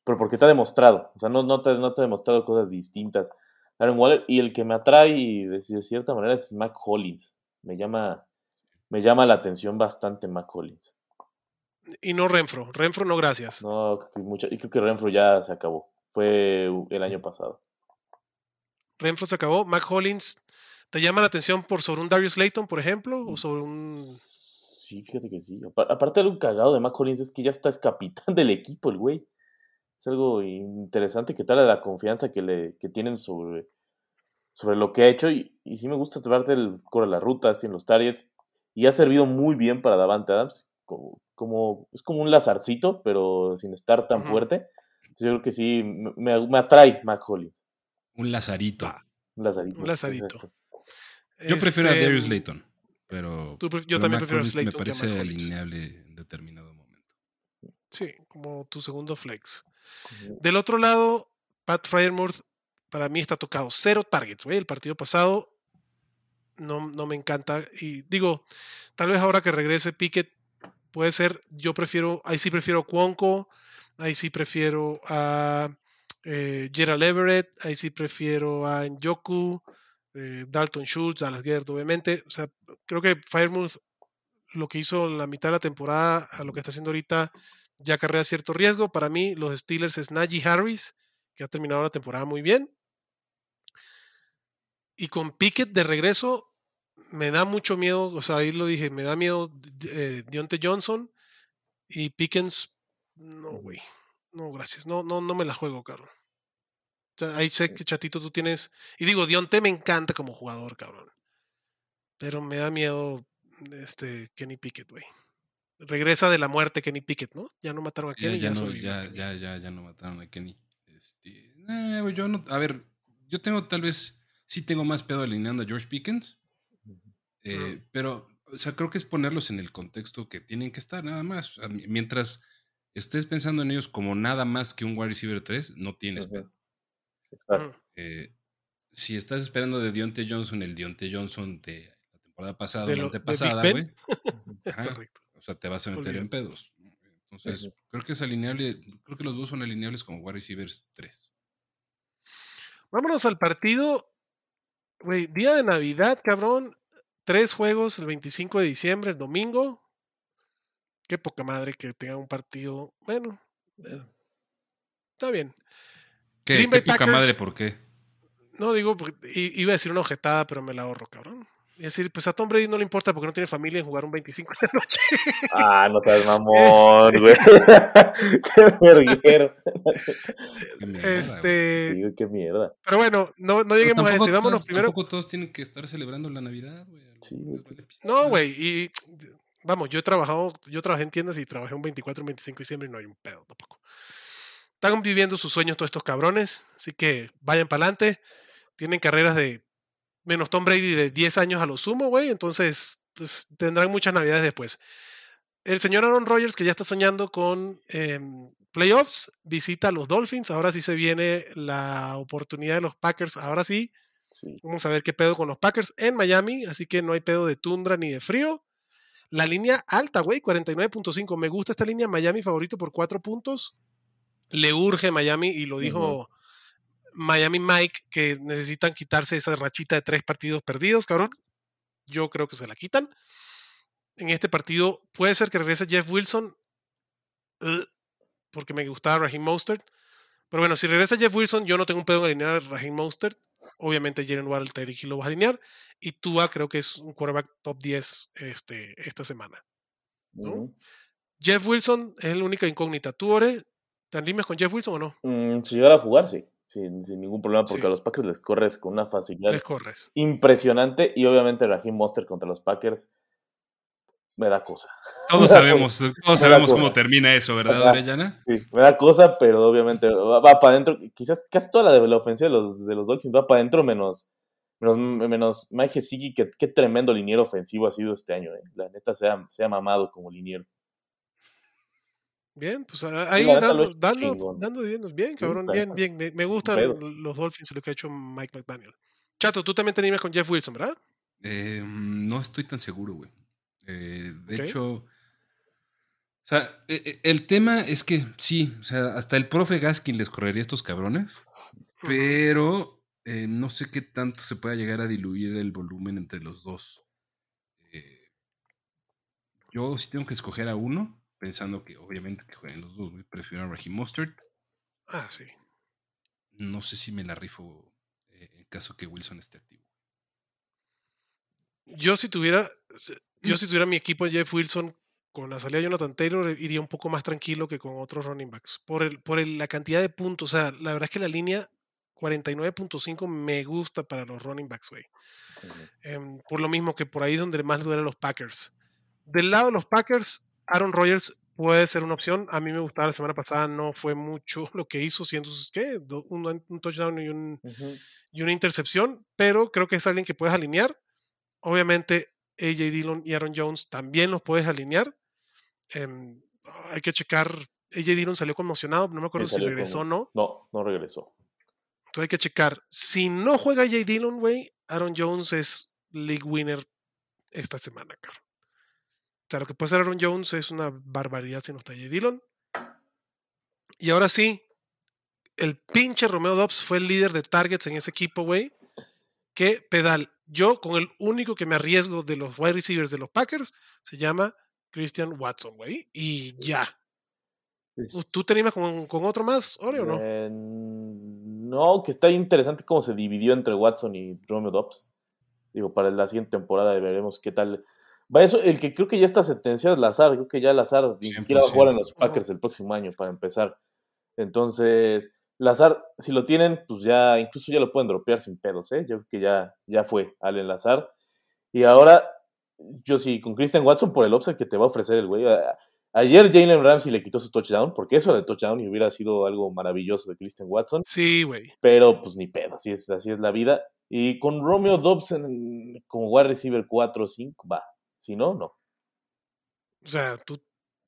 pero porque te ha demostrado. O sea, no, no, te, no te ha demostrado cosas distintas. Darren Waller, y el que me atrae de, de cierta manera es Mac Hollins. Me llama, me llama la atención bastante Mac Hollins. Y no Renfro. Renfro no, gracias. No, mucha- y creo que Renfro ya se acabó. Fue el año pasado. Renfro se acabó. Mac Hollins, ¿te llama la atención por sobre un Darius Layton, por ejemplo? O sobre un. Sí, fíjate que sí. Apa- Aparte, algo cagado de Mac Hollins es que ya está es capitán (laughs) del equipo, el güey. Es algo interesante que tal la confianza que le que tienen sobre, sobre lo que ha hecho. Y, y sí me gusta llevarte el corre las rutas, tiene los targets. Y ha servido muy bien para Davante Adams. Como, como, es como un lazarcito, pero sin estar tan fuerte. Entonces, yo creo que sí, me, me- me atrae Mac Hollins. Un Lazarito. Un lazarito. Un lazarito. Yo prefiero a Este, Darius Layton, pero, tú pref- yo pero también Mac prefiero a Slayton Me a parece alineable en determinado momento. Sí, como tu segundo flex. Del otro lado, Pat Fryermuth para mí está tocado. Cero targets, güey. El partido pasado no, no me encanta. Y digo, tal vez ahora que regrese Pickett, puede ser. Yo prefiero, ahí sí prefiero Cuonco, ahí sí prefiero a eh, Gerald Everett, ahí sí prefiero a Njoku, eh, Dalton Schultz, Dallas Gerd, obviamente. O sea, creo que Firemouth lo que hizo la mitad de la temporada a lo que está haciendo ahorita ya acarrea cierto riesgo. Para mí, los Steelers es Najee Harris, que ha terminado la temporada muy bien. Y con Pickett de regreso, me da mucho miedo, o sea, ahí lo dije, me da miedo eh, Deontay Johnson y Pickens, no, güey, no, gracias, no, no, no me la juego, Carlos. Sea, ahí sé que Chatito tú tienes. Y digo, Dionte me encanta como jugador, cabrón. Pero me da miedo este Kenny Pickett, güey. Regresa de la muerte Kenny Pickett, ¿no? Ya no mataron a Ya, Kenny. ya, no, ya, Kenny. ya, ya, ya no mataron a Kenny. Este, eh, yo no, a ver, yo tengo tal vez, sí tengo más pedo alineando a George Pickens, eh, pero, o sea, creo que es ponerlos en el contexto que tienen que estar, nada más. O sea, mi- mientras estés pensando en ellos como nada más que un wide receiver 3, no tienes pedo. Eh, si estás esperando de Dionte Johnson, el Dionte Johnson de la temporada pasada, De o la antepasada, güey. (laughs) O sea, te vas a meter en pedos. Entonces, creo que es alineable, creo que los dos son alineables como wide receivers 3. Vámonos al partido. Güey, día de Navidad, cabrón. Tres juegos el 25 de diciembre, el domingo. Qué poca madre que tenga un partido. Bueno, eh, está bien. ¿Qué, Green Bay Packers. madre? ¿Por qué? No digo, iba a decir una ojetada, pero me la ahorro, cabrón. Es decir, pues a Tom Brady no le importa porque no tiene familia en jugar un 25 de la noche. Ah, no seas (laughs) mamón, güey. (laughs) qué verguero. Este, Sí, qué mierda. pero bueno, no, no lleguemos a ese. Vámonos todos- primero. Tampoco todos tienen que estar celebrando la Navidad, güey. Sí. No, güey, y vamos, yo he trabajado, yo trabajé en tiendas y trabajé un 24, un 25 de diciembre y no hay un pedo tampoco. Están viviendo sus sueños todos estos cabrones, así que vayan para adelante. Tienen carreras de menos Tom Brady de 10 años a lo sumo, güey, entonces pues, tendrán muchas navidades después. El señor Aaron Rodgers, que ya está soñando con em, playoffs, visita a los Dolphins. Ahora sí se viene la oportunidad de los Packers. Ahora sí, Sí. Vamos a ver qué pedo con los Packers en Miami, así que no hay pedo de tundra ni de frío. La línea alta, güey, 49.5. Me gusta esta línea Miami favorito por 4 puntos. Le urge Miami y lo dijo Miami Mike que necesitan quitarse esa rachita de tres partidos perdidos, cabrón. Yo creo que se la quitan. En este partido puede ser que regrese Jeff Wilson, eh, porque me gustaba Raheem Mostert. Pero bueno, si regresa Jeff Wilson, yo no tengo un pedo en alinear a Raheem Mostert. Obviamente Jalen Waddle, Tyreek Hill lo vas a alinear. Y Tua creo que es un quarterback top 10 este, esta semana. Jeff Wilson es la única incógnita. ¿Tú, Ore, te animas con Jeff Wilson o no? Mm, si llegara a jugar, sí. Sin, sin ningún problema, porque Sí. a los Packers les corres con una facilidad Les corres. impresionante. Y obviamente Raheem Monster contra los Packers me da cosa. Todos sabemos, (laughs) todos sabemos cómo termina eso, ¿verdad, Ajá. Orellana? Sí, me da cosa, pero obviamente va, para adentro. Quizás casi toda la de la ofensiva de los, de los Dolphins va para adentro, menos, menos, menos Mike Gesicki, que qué tremendo liniero ofensivo ha sido este año. eh. La neta se ha, se ha mamado como liniero. Bien, pues a- ahí lo dando, dando, dando dividendos. Bien, cabrón, bien, bien. Me, me gustan los Dolphins y lo que ha hecho Mike McDaniel. Chato, tú también te animas con Jeff Wilson, ¿verdad? Eh, no estoy tan seguro, güey. Eh, de hecho, o sea, e- e- el tema es que sí, o sea, hasta el profe Gaskin les correría a estos cabrones, pero eh, no sé qué tanto se pueda llegar a diluir el volumen entre los dos. Eh, yo si tengo que escoger a uno, pensando que obviamente que jueguen los dos, güey, prefiero a Raheem Mostert. Ah, sí. No sé si me la rifo eh, en caso que Wilson esté activo. Yo si tuviera, yo (clears throat) si tuviera mi equipo de Jeff Wilson con la salida de Jonathan Taylor, iría un poco más tranquilo que con otros running backs. Por, el, por el- la cantidad de puntos. O sea, la verdad es que la línea 49.5 me gusta para los running backs, güey. Em, por lo mismo que por ahí es donde más le duelen los Packers. Del lado de los Packers, Aaron Rodgers puede ser una opción. A mí me gustaba la semana pasada, no fue mucho (laughs) lo que hizo, siendo ¿qué? Un, un touchdown y, un, y una intercepción, pero creo que es alguien que puedes alinear. Obviamente, AJ Dillon y Aaron Jones también los puedes alinear. Em, hay que checar. AJ Dillon salió conmocionado, no me acuerdo si regresó o no. No, no regresó. Entonces hay que checar. Si no juega J. Dillon, güey, Aaron Jones es league winner esta semana, cabrón. O sea, lo que puede hacer Aaron Jones es una barbaridad si no está J. Dillon. Y ahora sí, el pinche Romeo Dobbs fue el líder de targets en ese equipo, güey. Qué pedal. Yo, con el único que me arriesgo de los wide receivers de los Packers, se llama Christian Watson, güey. Y ya. Es- ¿Tú te animas con, con otro más, Ore, o no? Eh, no, que está interesante cómo se dividió entre Watson y Romeo Dobbs. Digo, para la siguiente temporada veremos qué tal. Va eso, el que creo que ya está sentenciado es Lazar. Creo que ya Lazar ni siquiera va a jugar en los 100%. Packers el próximo año para empezar. Entonces, Lazar, si lo tienen, pues ya, incluso ya lo pueden dropear sin pedos, ¿eh? Yo creo que ya, ya fue Allen Lazar. Y ahora, yo sí, con Christian Watson por el offset que te va a ofrecer el güey. Ayer Jalen Ramsey le quitó su touchdown, porque eso de touchdown y hubiera sido algo maravilloso de Christian Watson. Sí, güey. Pero pues ni pedo, así es, así es la vida. Y con Romeo Dobson como wide receiver 4 o 5, va. Si no, no. O sea, tu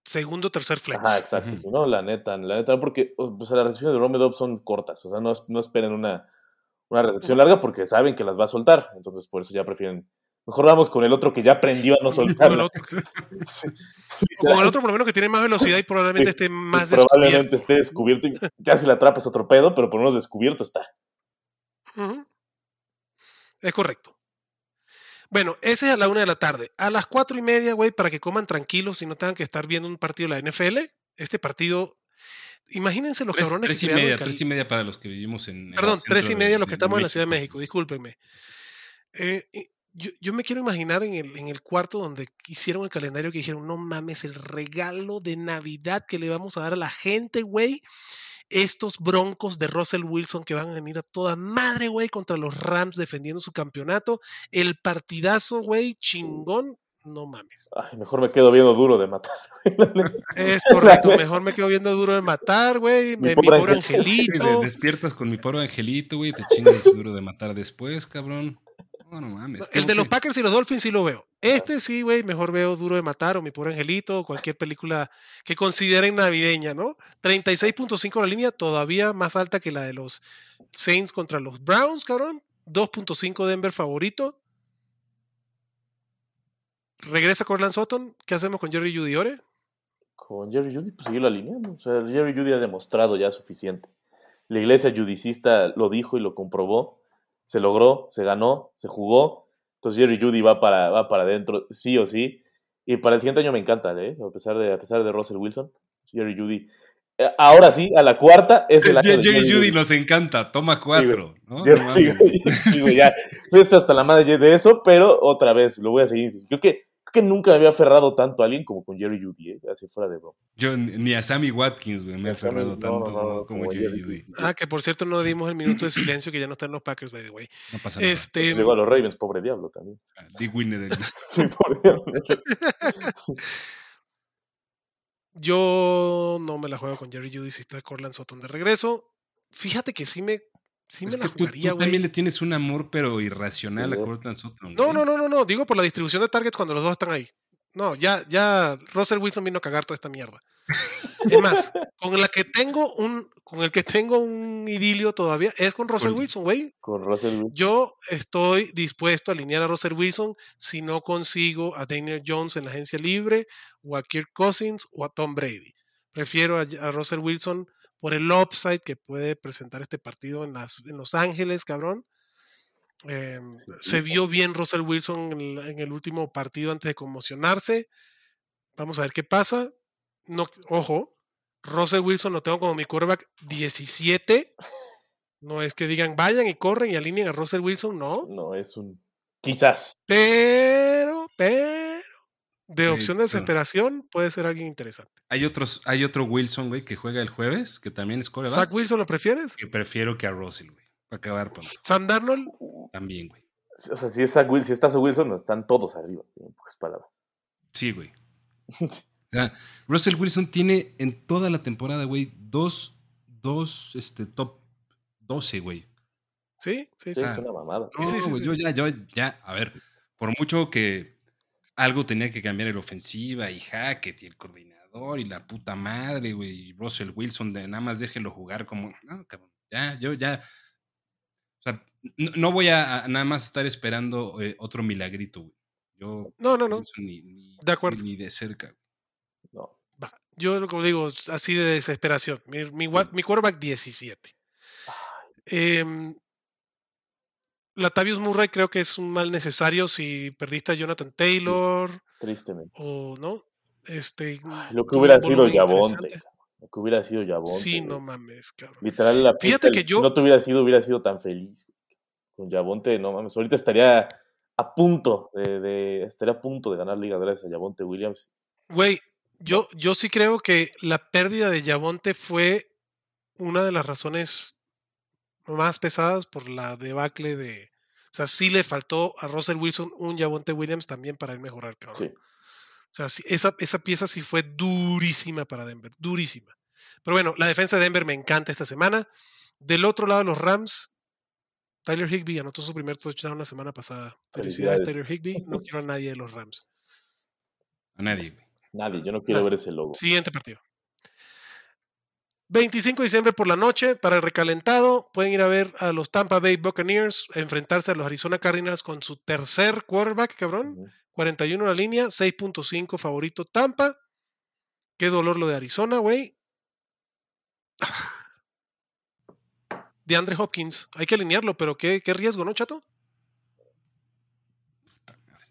segundo tercer flex. Ah, exacto. Si no, la neta, la neta, porque o sea, las recepciones de Romeo Dobbs son cortas. O sea, no, no esperen una, una recepción larga porque saben que las va a soltar. Entonces, por eso ya prefieren. Mejor vamos con el otro que ya aprendió a no (laughs) soltar. (laughs) (laughs) O con el otro, por lo menos, que tiene más velocidad y probablemente esté más probablemente descubierto. esté descubierto. y Ya si la atrapas otro pedo, pero por lo menos descubierto está. Es correcto. Bueno, ese es a la una de la tarde. A las cuatro y media, güey, para que coman tranquilos y no tengan que estar viendo un partido de la NFL. Este partido, imagínense los Tres, cabrones tres que y media, tres y media para los que vivimos en. Perdón, tres y media de- los que estamos en la Ciudad de México, discúlpenme. Eh, yo, yo me quiero imaginar en el, en el cuarto donde hicieron el calendario que dijeron, no mames, el regalo de Navidad que le vamos a dar a la gente, güey. Estos broncos de Russell Wilson que van a venir a toda madre, güey, contra los Rams defendiendo su campeonato. El partidazo, güey, chingón. No mames. Ay, mejor me quedo viendo duro de matar. Es correcto, (laughs) mejor me quedo viendo duro de matar, güey. Mi Mi, pobre pobre angelito. Despiertas con mi pobre angelito, güey, te chingas duro de matar después, cabrón. No, no mames. El de los Packers y los Dolphins sí lo veo. Este sí, güey, mejor veo Duro de Matar o Mi Pobre Angelito o cualquier película que consideren navideña, ¿no? 36.5 la línea, todavía más alta que la de los Saints contra los Browns, cabrón. 2.5 Denver favorito. Regresa Corland Sutton. ¿Qué hacemos con Jerry Judy Ore? Con Jerry Judy, pues seguir la línea. ¿no? O sea, Jerry Judy ha demostrado ya suficiente. La iglesia judicista lo dijo y lo comprobó. Se logró, se ganó, se jugó. Entonces Jerry Judy va para, va para adentro, sí o sí. Y para el siguiente año me encanta, ¿eh? A pesar de, a pesar de Russell Wilson. Jerry Judy. Eh, Ahora sí, a la cuarta es el (laughs) año Jerry Judy nos encanta, toma cuatro, ¿no? Jerry- No sí, mames. güey, (laughs) sí, güey, ya. Estoy hasta- la madre de eso, pero otra vez, lo voy a seguir. Creo que, que nunca me había aferrado tanto a alguien como con Jerry Judy, ¿eh? Así fuera de broma. Yo ni a Sammy Watkins, güey, me Ni ha a Sammy- cerrado no, tanto no, no, ¿no? como como Jerry Judy. Ah, que por cierto no dimos el minuto de silencio que ya no están los Packers, by the way. No pasa nada. Este, Llegó a los Ravens, pobre diablo también. Ah, Dick Winner. el- (laughs) Sí, pobre diablo. (laughs) Yo no me la juego con Jerry Judy si está Corland Sutton de regreso. Fíjate que sí me, sí me Es la que tú, jugaría, tú también le tienes un amor, pero irracional a. Cortland Sutton. No, no, no, no, no. Digo por la distribución de targets cuando los dos están ahí. No, ya, ya Russell Wilson vino a cagar toda esta mierda. Es más, (laughs) con la que tengo un, con el que tengo un idilio todavía es con Russell Con- Wilson, güey. Con Russell Wilson. Yo estoy dispuesto a alinear a Russell Wilson si no consigo a Daniel Jones en la agencia libre, o a Kirk Cousins, o a Tom Brady. Prefiero a, a Russell Wilson por el upside que puede presentar este partido en, las, en Los Ángeles, cabrón. Eh, se vio bien Russell Wilson en el, en el último partido antes de conmocionarse. Vamos a ver qué pasa. No, ojo, Russell Wilson lo tengo como mi quarterback 17. No es que digan vayan y corren y alineen a Russell Wilson, no. No, es un. Quizás. Pero, pero, de Sí, opción de pero- desesperación puede ser alguien interesante. Hay, otros, hay otro Wilson, güey, que juega el jueves, que también es coreback, ¿Zach Wilson lo prefieres? que prefiero que a Russell, güey. Para acabar pronto. ¿Sam Darnold? También, güey. O sea, si, es Zach Wil- si está Zach Wilson, no están todos arriba, en pocas palabras. Sí, güey. (laughs) O sea, Russell Wilson tiene en toda la temporada, güey, dos, dos este, top 12, güey. Sí, sí, sí. Es una mamada. No, Sí, sí, güey, sí. yo ya, yo ya, a ver, por mucho que algo tenía que cambiar en la ofensiva y Hackett y el coordinador y la puta madre, güey, y Russell Wilson, de nada más déjelo jugar como, no, cabrón, ya, yo ya, o sea, no, no voy a, a nada más estar esperando eh, otro milagrito, güey. Yo, No, no, no. Ni, ni- De acuerdo. ni de cerca. No. Va. Yo, como digo, así de desesperación. Mi, mi, mi quarterback 17. Em, Latavius Murray creo que es un mal necesario si perdiste a Jonathan Taylor Tristemente. o no. Este, Ay, Lo que hubiera sido Yabonte. Lo que hubiera sido Yabonte. Sí, no mames, cabrón. Literal, la Fíjate que yo- Si no te hubiera sido, hubiera sido tan feliz. Con Yabonte, no mames. Ahorita estaría a punto de, de- estaría a punto de ganar Liga gracias a Yabonte Williams. Güey, yo, yo sí creo que la pérdida de Yabonte fue una de las razones más pesadas por la debacle de. O sea, sí le faltó a Russell Wilson un Javonte Williams también para él mejorar, cabrón. Sí. O sea, sí, esa, esa pieza sí fue durísima para Denver, durísima. Pero bueno, la defensa de Denver me encanta esta semana. Del otro lado, los Rams, Tyler Higby anotó su primer touchdown la semana pasada. Felicidades. Tyler Higby. No (laughs) quiero a nadie de los Rams. A nadie. Nadie, yo no quiero Nadie. ver ese logo. Siguiente partido. 25 de diciembre por la noche, para el recalentado, pueden ir a ver a los Tampa Bay Buccaneers enfrentarse a los Arizona Cardinals con su tercer quarterback, cabrón. Ujú. 41 la línea, 6.5 favorito Tampa. Qué dolor lo de Arizona, güey. (sighs) De Andre Hopkins, hay que alinearlo, pero qué, qué riesgo, ¿no, chato?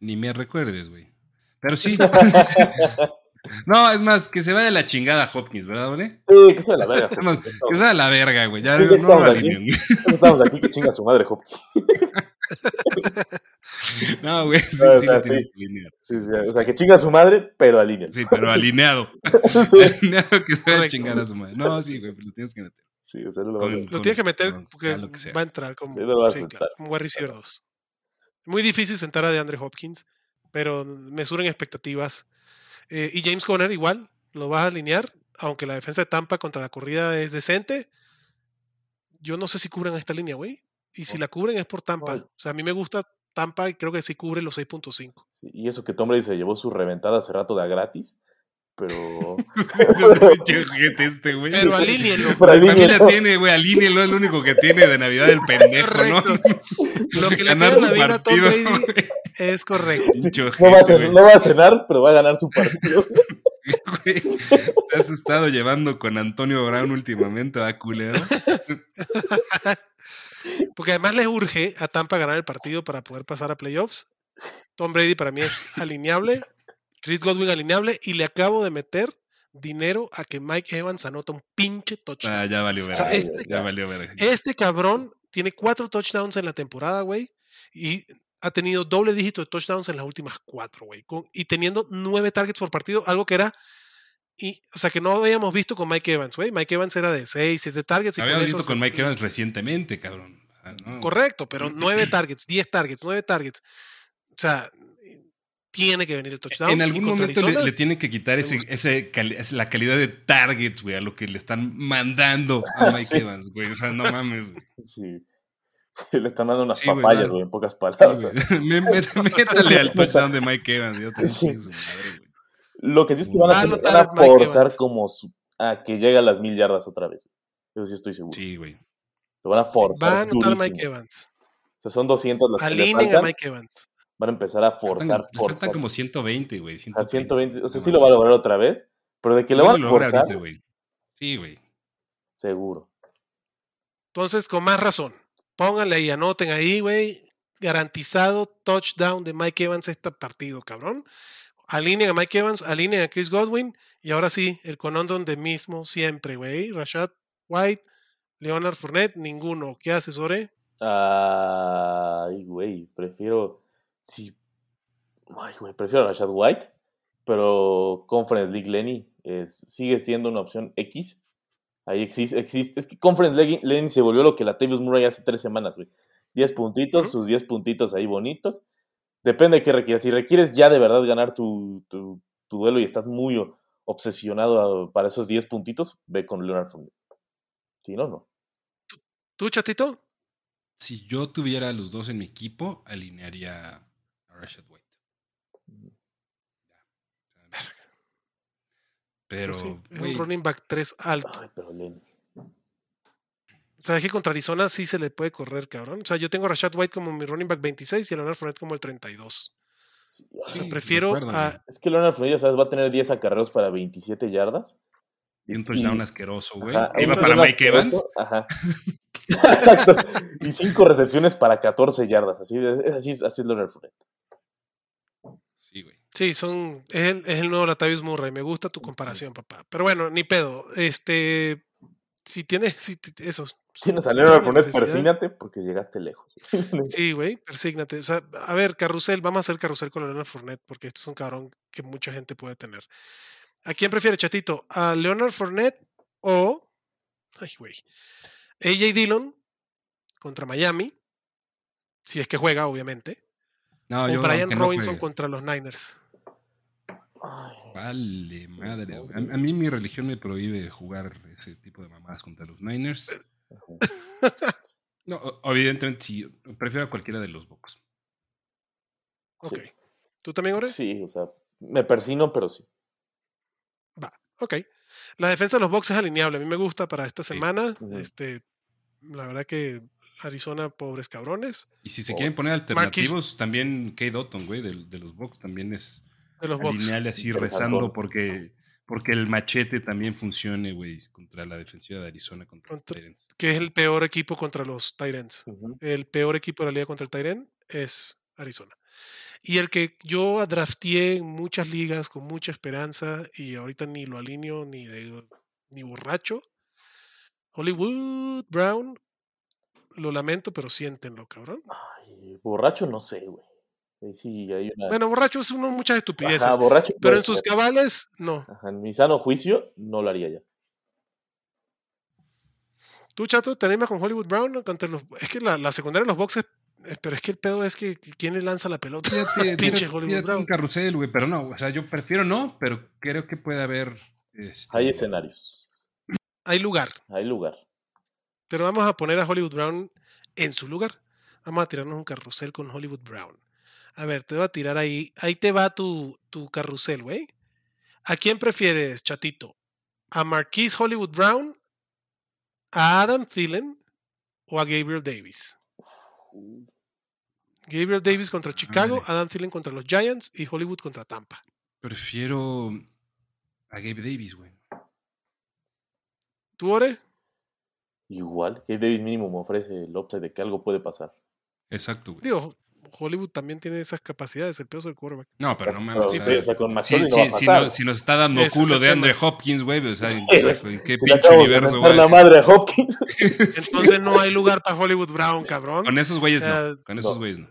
Ni me recuerdes, güey. Pero sí. (laughs) no, es más, que se vaya la chingada Hopkins, ¿verdad, güey? Sí, que sea la verga. (laughs) Es más, Hopkins. que se vaya la verga, güey. Ya Sí, no, ya no estamos lo aquí. güey. (laughs) Estamos aquí que chinga su madre, Hopkins. (laughs) No, güey, sí, No, o sí tienes sí. Sí, sí, o sea, que chinga su madre, pero alinea. Sí, pero alineado. sí, alineado que se vaya a chingar a su madre. No, sí, güey, pero lo tienes que meter. sí, o sea, no lo va a Con-. Lo tienes que meter con- porque lo que sea. va a entrar como, Sí, claro, como wide receiver 2. Muy difícil sentar a DeAndre Hopkins, pero me suben expectativas. Eh, y James Conner igual, lo vas a alinear, aunque la defensa de Tampa contra la corrida es decente. Yo no sé si cubren esta línea, güey. Y si la cubren es por Tampa. O sea, a mí me gusta Tampa y creo que sí cubre los 6.5. Sí, Y eso que Tom Brady se llevó su reventada hace rato de a gratis, pero... (laughs) Este, güey. Pero. (laughs) Pero La tiene, güey, alíñelo, es lo único que tiene de Navidad el (laughs) pendejo, ¿no? Correcto. Lo que le la vida a Tom partido, Brady es correcto. No va, a cenar, güey. no va a cenar, pero va a ganar su partido. Güey, Te has estado llevando con Antonio Brown últimamente, ¿va, culero? Porque además les urge a Tampa ganar el partido para poder pasar a playoffs. Tom Brady para mí es alineable. Chris Godwin alineable. Y le acabo de meter dinero a que Mike Evans anota un pinche touchdown. Ah, ya valió verga. sea, este- ya valió verga. Este cabrón tiene cuatro touchdowns en la temporada, güey. Y ha tenido doble dígito de touchdowns en las últimas cuatro, güey. Y teniendo nueve targets por partido, algo que era. Y, o sea, que no habíamos visto con Mike Evans, güey. Mike Evans era de seis, siete targets. Y Habíamos con visto con Mike Evans recientemente, cabrón. O sea, no. Correcto, pero nueve targets, diez targets, nueve targets. O sea, tiene que venir el touchdown. En algún momento le, Arizona, le tienen que quitar ese, ese cali- es la calidad de targets, güey, a lo que le están mandando a (laughs) Mike Sí. Evans, güey. O sea, no mames, güey. Sí. (laughs) Le están dando unas Sí, papayas, güey, en pocas palabras. güey. (laughs) Me- me- Métale al touchdown de Mike Evans. Yo te madre, güey. Lo que sí es que van Va a a, anotar van a Mike forzar Evans. como su- a que llegue a las mil yardas otra vez. Eso sí estoy seguro. Sí, güey. Lo van a forzar. va a anotar durísimo. Mike Evans. O sea, son 200 las que le Alineen a. Mike Evans. Van a empezar a forzar, le faltan forzar. como 120, güey. a 130. 120. O sea, sí lo va a lograr otra vez. Pero de que lo van a forzar, ahorita. Sí, güey. seguro. Entonces, con más razón, pónganle y anoten ahí, güey. Garantizado touchdown de Mike Evans este partido, cabrón. Alineen a Mike Evans, alineen a Chris Godwin. Y ahora sí, el conondom de mismo siempre, güey. Rashad White, Leonard Fournette, ninguno. ¿Qué haces, Ore? Ay, güey, prefiero. Sí. Ay, güey, prefiero a Rashad White. Pero Conference League Lenny es, sigue siendo una opción X. Ahí existe, existe. Es que Conference League Lenny se volvió lo que la Tavis Murray hace tres semanas, güey. 10 puntitos, sus 10 puntitos ahí bonitos. Depende de qué requieras. Si requieres ya de verdad ganar tu, tu, tu duelo y estás muy obsesionado a- para esos 10 puntitos, ve con Leonard Fournette. Si no, no. ¿Tú, chatito? Si yo tuviera a los dos en mi equipo, alinearía Rashad White. Pero, Pues sí, un running back 3 alto. Ay, pero. O sea, es que contra Arizona sí se le puede correr, cabrón. O sea, yo tengo a Rashad White como mi running back 26 y a Leonard Fournette como el 32. Sí, O sea, Sí, prefiero a. Es que Leonard Fournette, ¿sabes? Va a tener 10 acarreos para 27 yardas. Y un touchdown asqueroso, güey. Ajá, Iba para Mike Evans. Ajá. Exacto. Y 5 recepciones para 14 yardas. Así es, así es, así es Leonard Fournette. Sí, güey. Sí, son, es el, es el nuevo Latavius Murray. Me gusta tu comparación, papá. Pero bueno, ni pedo. Este, si tienes, si, eso. Tienes a si Leonard Fournette, persígnate porque llegaste lejos. (laughs) Sí, güey, persígnate. O sea, a ver, carrusel, vamos a hacer carrusel con Leonard Fournette porque este es un cabrón que mucha gente puede tener. ¿A quién prefiere, chatito? ¿A Leonard Fournette o Ay, güey. AJ Dillon contra Miami. Si es que juega, obviamente. No, o yo Brian no Robinson contra los Niners. Vale, madre. A, a mí mi religión me prohíbe jugar ese tipo de mamadas contra los Niners. No, evidentemente sí. Prefiero a cualquiera de los Bucks. Ok. Sí. ¿Tú también, Ore? Sí, o sea, me persino, pero sí. Va, ok. La defensa de los Bucks es alineable. A mí me gusta para esta Sí. semana. Este, la verdad que Arizona, pobres cabrones. Y si se Oh, quieren poner Marquis- alternativos, también Kate Dotton, güey, de, de los Bucks, también es De los Bucks. alinearle así rezando porque, porque el machete también funcione, güey, contra la defensiva de Arizona, contra los Contra- Tyrants. Que es el peor equipo contra los Tyrants. Ujú. El peor equipo de la liga contra el Tyrant es Arizona. Y el que yo drafteé en muchas ligas con mucha esperanza y ahorita ni lo alineo ni de ni borracho. Hollywood Brown. Lo lamento, pero siéntenlo, cabrón. Ay, borracho no sé, güey. Sí hay una. Bueno, borracho es uno muchas estupideces. Ajá, borracho. pero en sus cabales, no. Ajá, en mi sano juicio, no lo haría ya. Tú, chato, te animas con Hollywood Brown los. Es que la, la secundaria de los boxes. Eh, Pero es que el pedo es que quién le lanza la pelota. Fíjate, (laughs) Pinche Hollywood Brown. un carrusel, güey, pero no, o sea, yo prefiero no, pero creo que puede haber. este, Hay escenarios. Hay lugar. Hay lugar. Pero vamos a poner a Hollywood Brown en su lugar. Vamos a tirarnos un carrusel con Hollywood Brown. A ver, te voy a tirar ahí. Ahí te va tu, tu carrusel, güey. ¿A quién prefieres, chatito? ¿A Marquise Hollywood Brown? ¿A Adam Thielen? ¿O a Gabriel Davis? Gabriel Davis contra Chicago, Madre. Adam Thielen contra los Giants y Hollywood contra Tampa. Prefiero a Gabe Davis, güey. ¿Tú, Ore? Igual. Gabe Davis mínimo me ofrece el upside de que algo puede pasar. Exacto, güey. Digo, Hollywood también tiene esas capacidades, el peso del quarterback. No, pero no mames. sí, o sea, o sea, con si, McSorley no si- nos está dando Ese culo de tema. Andre Hopkins, güey, o sea, Sí, ¿en güey. qué, Si pinche universo va la madre Hopkins. (laughs) Entonces no hay lugar para Hollywood Brown, cabrón. Con esos güeyes O sea, no. Con esos güeyes no.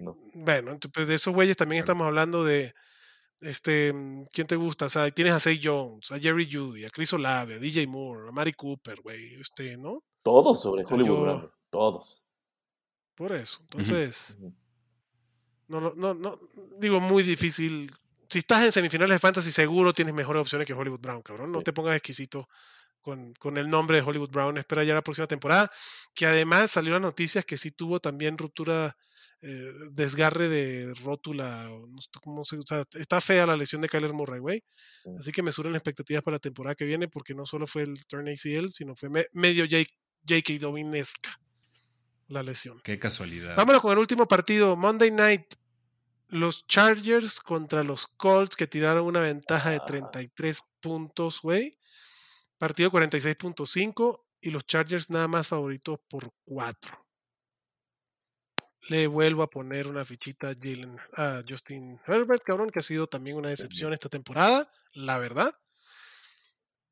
No. Bueno, pues de esos güeyes también estamos hablando de, este, ¿quién te gusta? O sea, tienes a Zay Jones, a Jerry Judy, a Chris Olave, a DJ Moore, a Mari Cooper, güey, este, ¿no? Todos sobre sea, Hollywood yo- Brown. güey. Todos. Por eso. Entonces. No, no, no, digo, muy difícil. Si estás en semifinales de fantasy, seguro tienes mejores opciones que Hollywood Brown, cabrón. No Sí. te pongas exquisito con, con el nombre de Hollywood Brown. Espera ya la próxima temporada. Que además salió las noticias que sí tuvo también ruptura, eh, desgarre de rótula. no sé cómo se, o sea, está fea la lesión de Kyler Murray, güey. Sí. Así que me suben expectativas para la temporada que viene porque no solo fue el turn ACL, sino fue me- medio J.K. Dovinesca la lesión. Qué casualidad. Vámonos con el último partido, Monday Night. Los Chargers contra los Colts que tiraron una ventaja de Ah. 33 puntos, güey. Partido 46.5 y los Chargers nada más favoritos por 4. Le vuelvo a poner una fichita a, Jalen, a Justin Herbert, cabrón, que ha sido también una decepción esta temporada, la verdad.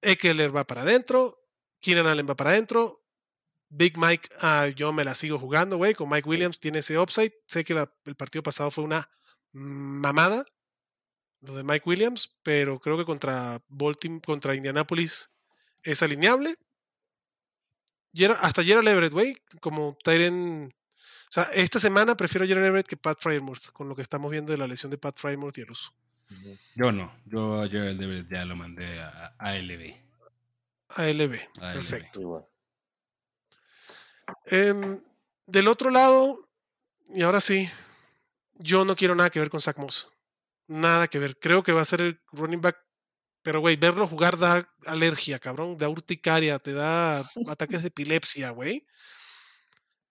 Eckler va para adentro, Keenan Allen va para adentro, Big Mike, ah, yo me la sigo jugando, güey, con Mike Williams, tiene ese upside. Sé que la- el partido pasado fue una mamada, lo de Mike Williams, pero creo que contra Baltimore, contra Indianapolis es alineable. Gera- hasta Gerald Everett, güey, como Tyren. O sea, esta semana prefiero Gerald Everett que Pat Frymouth, con lo que estamos viendo de la lesión de Pat Frymouth y el uso. Yo no. Yo a Gerald Everett ya lo mandé a, a ALB. ALB, ALB. perfecto. Igual. Em, del otro lado, y ahora sí, yo no quiero nada que ver con Zach Moss. Nada que ver. Creo que va a ser el running back. Pero, güey, verlo jugar da alergia, cabrón. Da urticaria, te da ataques de epilepsia, güey.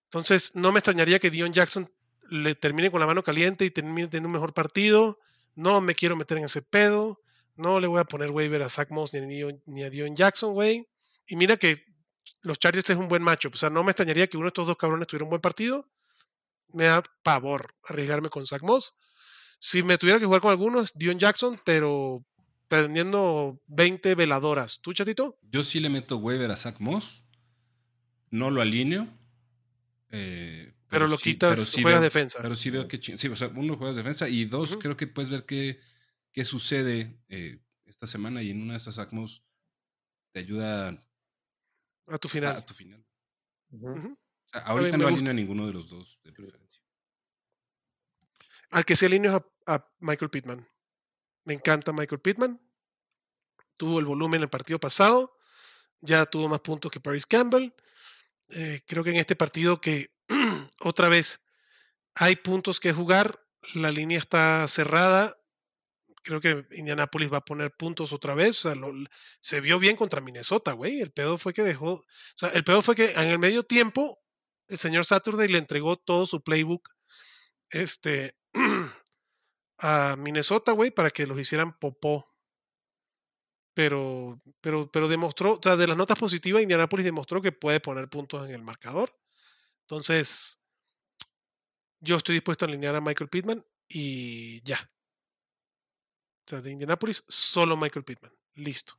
Entonces, no me extrañaría que Dion Jackson le termine con la mano caliente y termine teniendo un mejor partido. No me quiero meter en ese pedo. No le voy a poner waiver a Zach Moss ni a, Dion- Jackson, güey. Y mira que los Chargers es un buen matchup. O sea, no me extrañaría que uno de estos dos cabrones tuviera un buen partido. Me da pavor arriesgarme con Zach Moss. Si me tuviera que jugar con algunos, Dion Jackson, pero prendiendo 20 veladoras. ¿Tú, chatito? Yo sí le meto waiver a Zach Moss. No lo alineo. eh, Pero, lo sí- quitas, pero sí juegas veo- defensa. Pero sí veo que. Sí, o sea, uno juegas defensa y dos, creo que puedes ver qué, qué sucede eh, esta semana y en una de esas Zach Moss te ayuda a tu final. a tu final. O sea, ahorita me no gusta. alineo a ninguno de los dos de preferencia. Al que se alineo es a, a Michael Pittman. Me encanta Michael Pittman. Tuvo el volumen en el partido pasado. Ya tuvo más puntos que Paris Campbell. Eh, creo que en este partido que (clears throat) otra vez hay puntos que jugar. La línea está cerrada. Creo que Indianapolis va a poner puntos otra vez. O sea, se vio bien contra Minnesota, güey. El pedo fue que dejó. O sea, el pedo fue que en el medio tiempo el señor Saturday le entregó todo su playbook este, (clears throat) a Minnesota, güey, para que los hicieran popó. Pero, pero, pero demostró, o sea, de las notas positivas, Indianapolis demostró que puede poner puntos en el marcador. Entonces, yo estoy dispuesto a alinear a Michael Pittman y ya. O sea, de Indianapolis, solo Michael Pittman. Listo.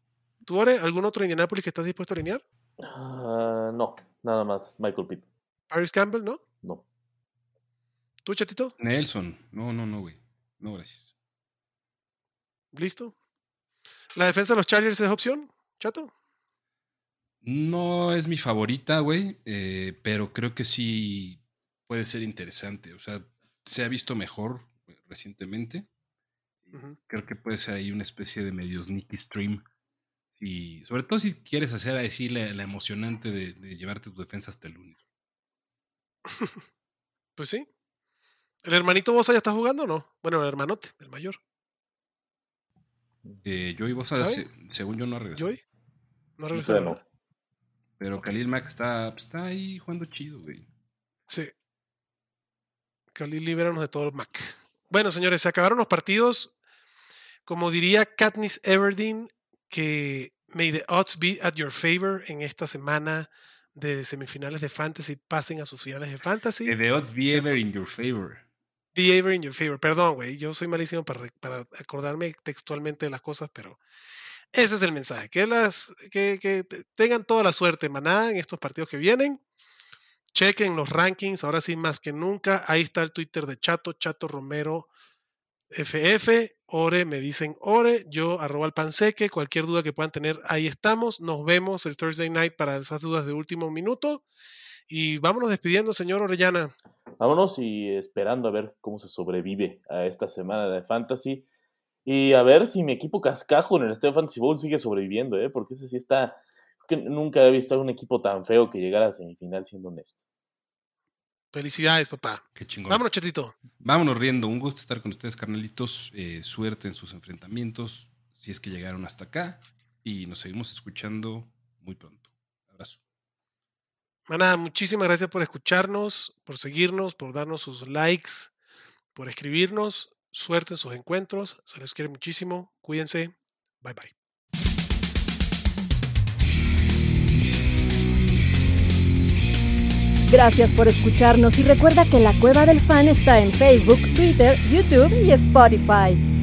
¿Tú, Ore, algún otro Indianapolis que estás dispuesto a alinear? Ah, no, nada más. Michael Pitt. Paris Campbell, ¿no? No. ¿Tú, chatito? Nelson. No, no, no, güey. No, gracias. ¿Listo? ¿La defensa de los Chargers es opción, chato? No es mi favorita, güey, eh, pero creo que sí puede ser interesante. O sea, se ha visto mejor eh, Creo que puede ser ahí una especie de medio sneaky stream. Sí, sobre todo si quieres hacer así la, la emocionante de, de llevarte tu defensa hasta el lunes. (laughs) Pues sí. ¿El hermanito Bosa ya está jugando o no? Bueno, el hermanote, el mayor. Eh, Joey Bosa, según yo, no ha regresado. ¿Joy? No ha regresado, no. Pero Ok. Khalil Mack está, está ahí jugando chido, güey. Sí. Khalil, libéranos de todo el Mac. Bueno, señores, se acabaron los partidos. Como diría Katniss Everdeen, que may the odds be at your favor en esta semana de semifinales de Fantasy pasen a sus finales de Fantasy. Que the odds be ever in your favor. Be ever in your favor. Perdón, güey. Yo soy malísimo para, acordarme textualmente de las cosas, pero ese es el mensaje. Que, las, que, que te- tengan toda la suerte, maná, en estos partidos que vienen. Chequen los rankings, ahora sí más que nunca. Ahí está el Twitter de Chato, Chato Romero FF. Ore, me dicen Ore. Yo, arroba el panseque. Cualquier duda que puedan tener, ahí estamos. Nos vemos el Thursday night para esas dudas de último minuto. Y vámonos despidiendo, señor Orellana. Vámonos y esperando a ver cómo se sobrevive a esta semana de Fantasy. Y a ver si mi equipo cascajo en el Estadio Fantasy Bowl sigue sobreviviendo, ¿eh? Porque ese sí está. Que nunca he visto a un equipo tan feo que llegara a semifinal, siendo honesto. Felicidades, papá. Qué chingón. Vámonos, Chetito. Vámonos riendo. Un gusto estar con ustedes, carnalitos. Eh, suerte en sus enfrentamientos, si es que llegaron hasta acá. Y nos seguimos escuchando muy pronto. Abrazo. Maná, muchísimas gracias por escucharnos, por seguirnos, por darnos sus likes, por escribirnos. Suerte en sus encuentros. Se les quiere muchísimo. Cuídense. Bye bye. Gracias por escucharnos y recuerda que la Cueva del Fan está en Facebook, Twitter, YouTube y Spotify.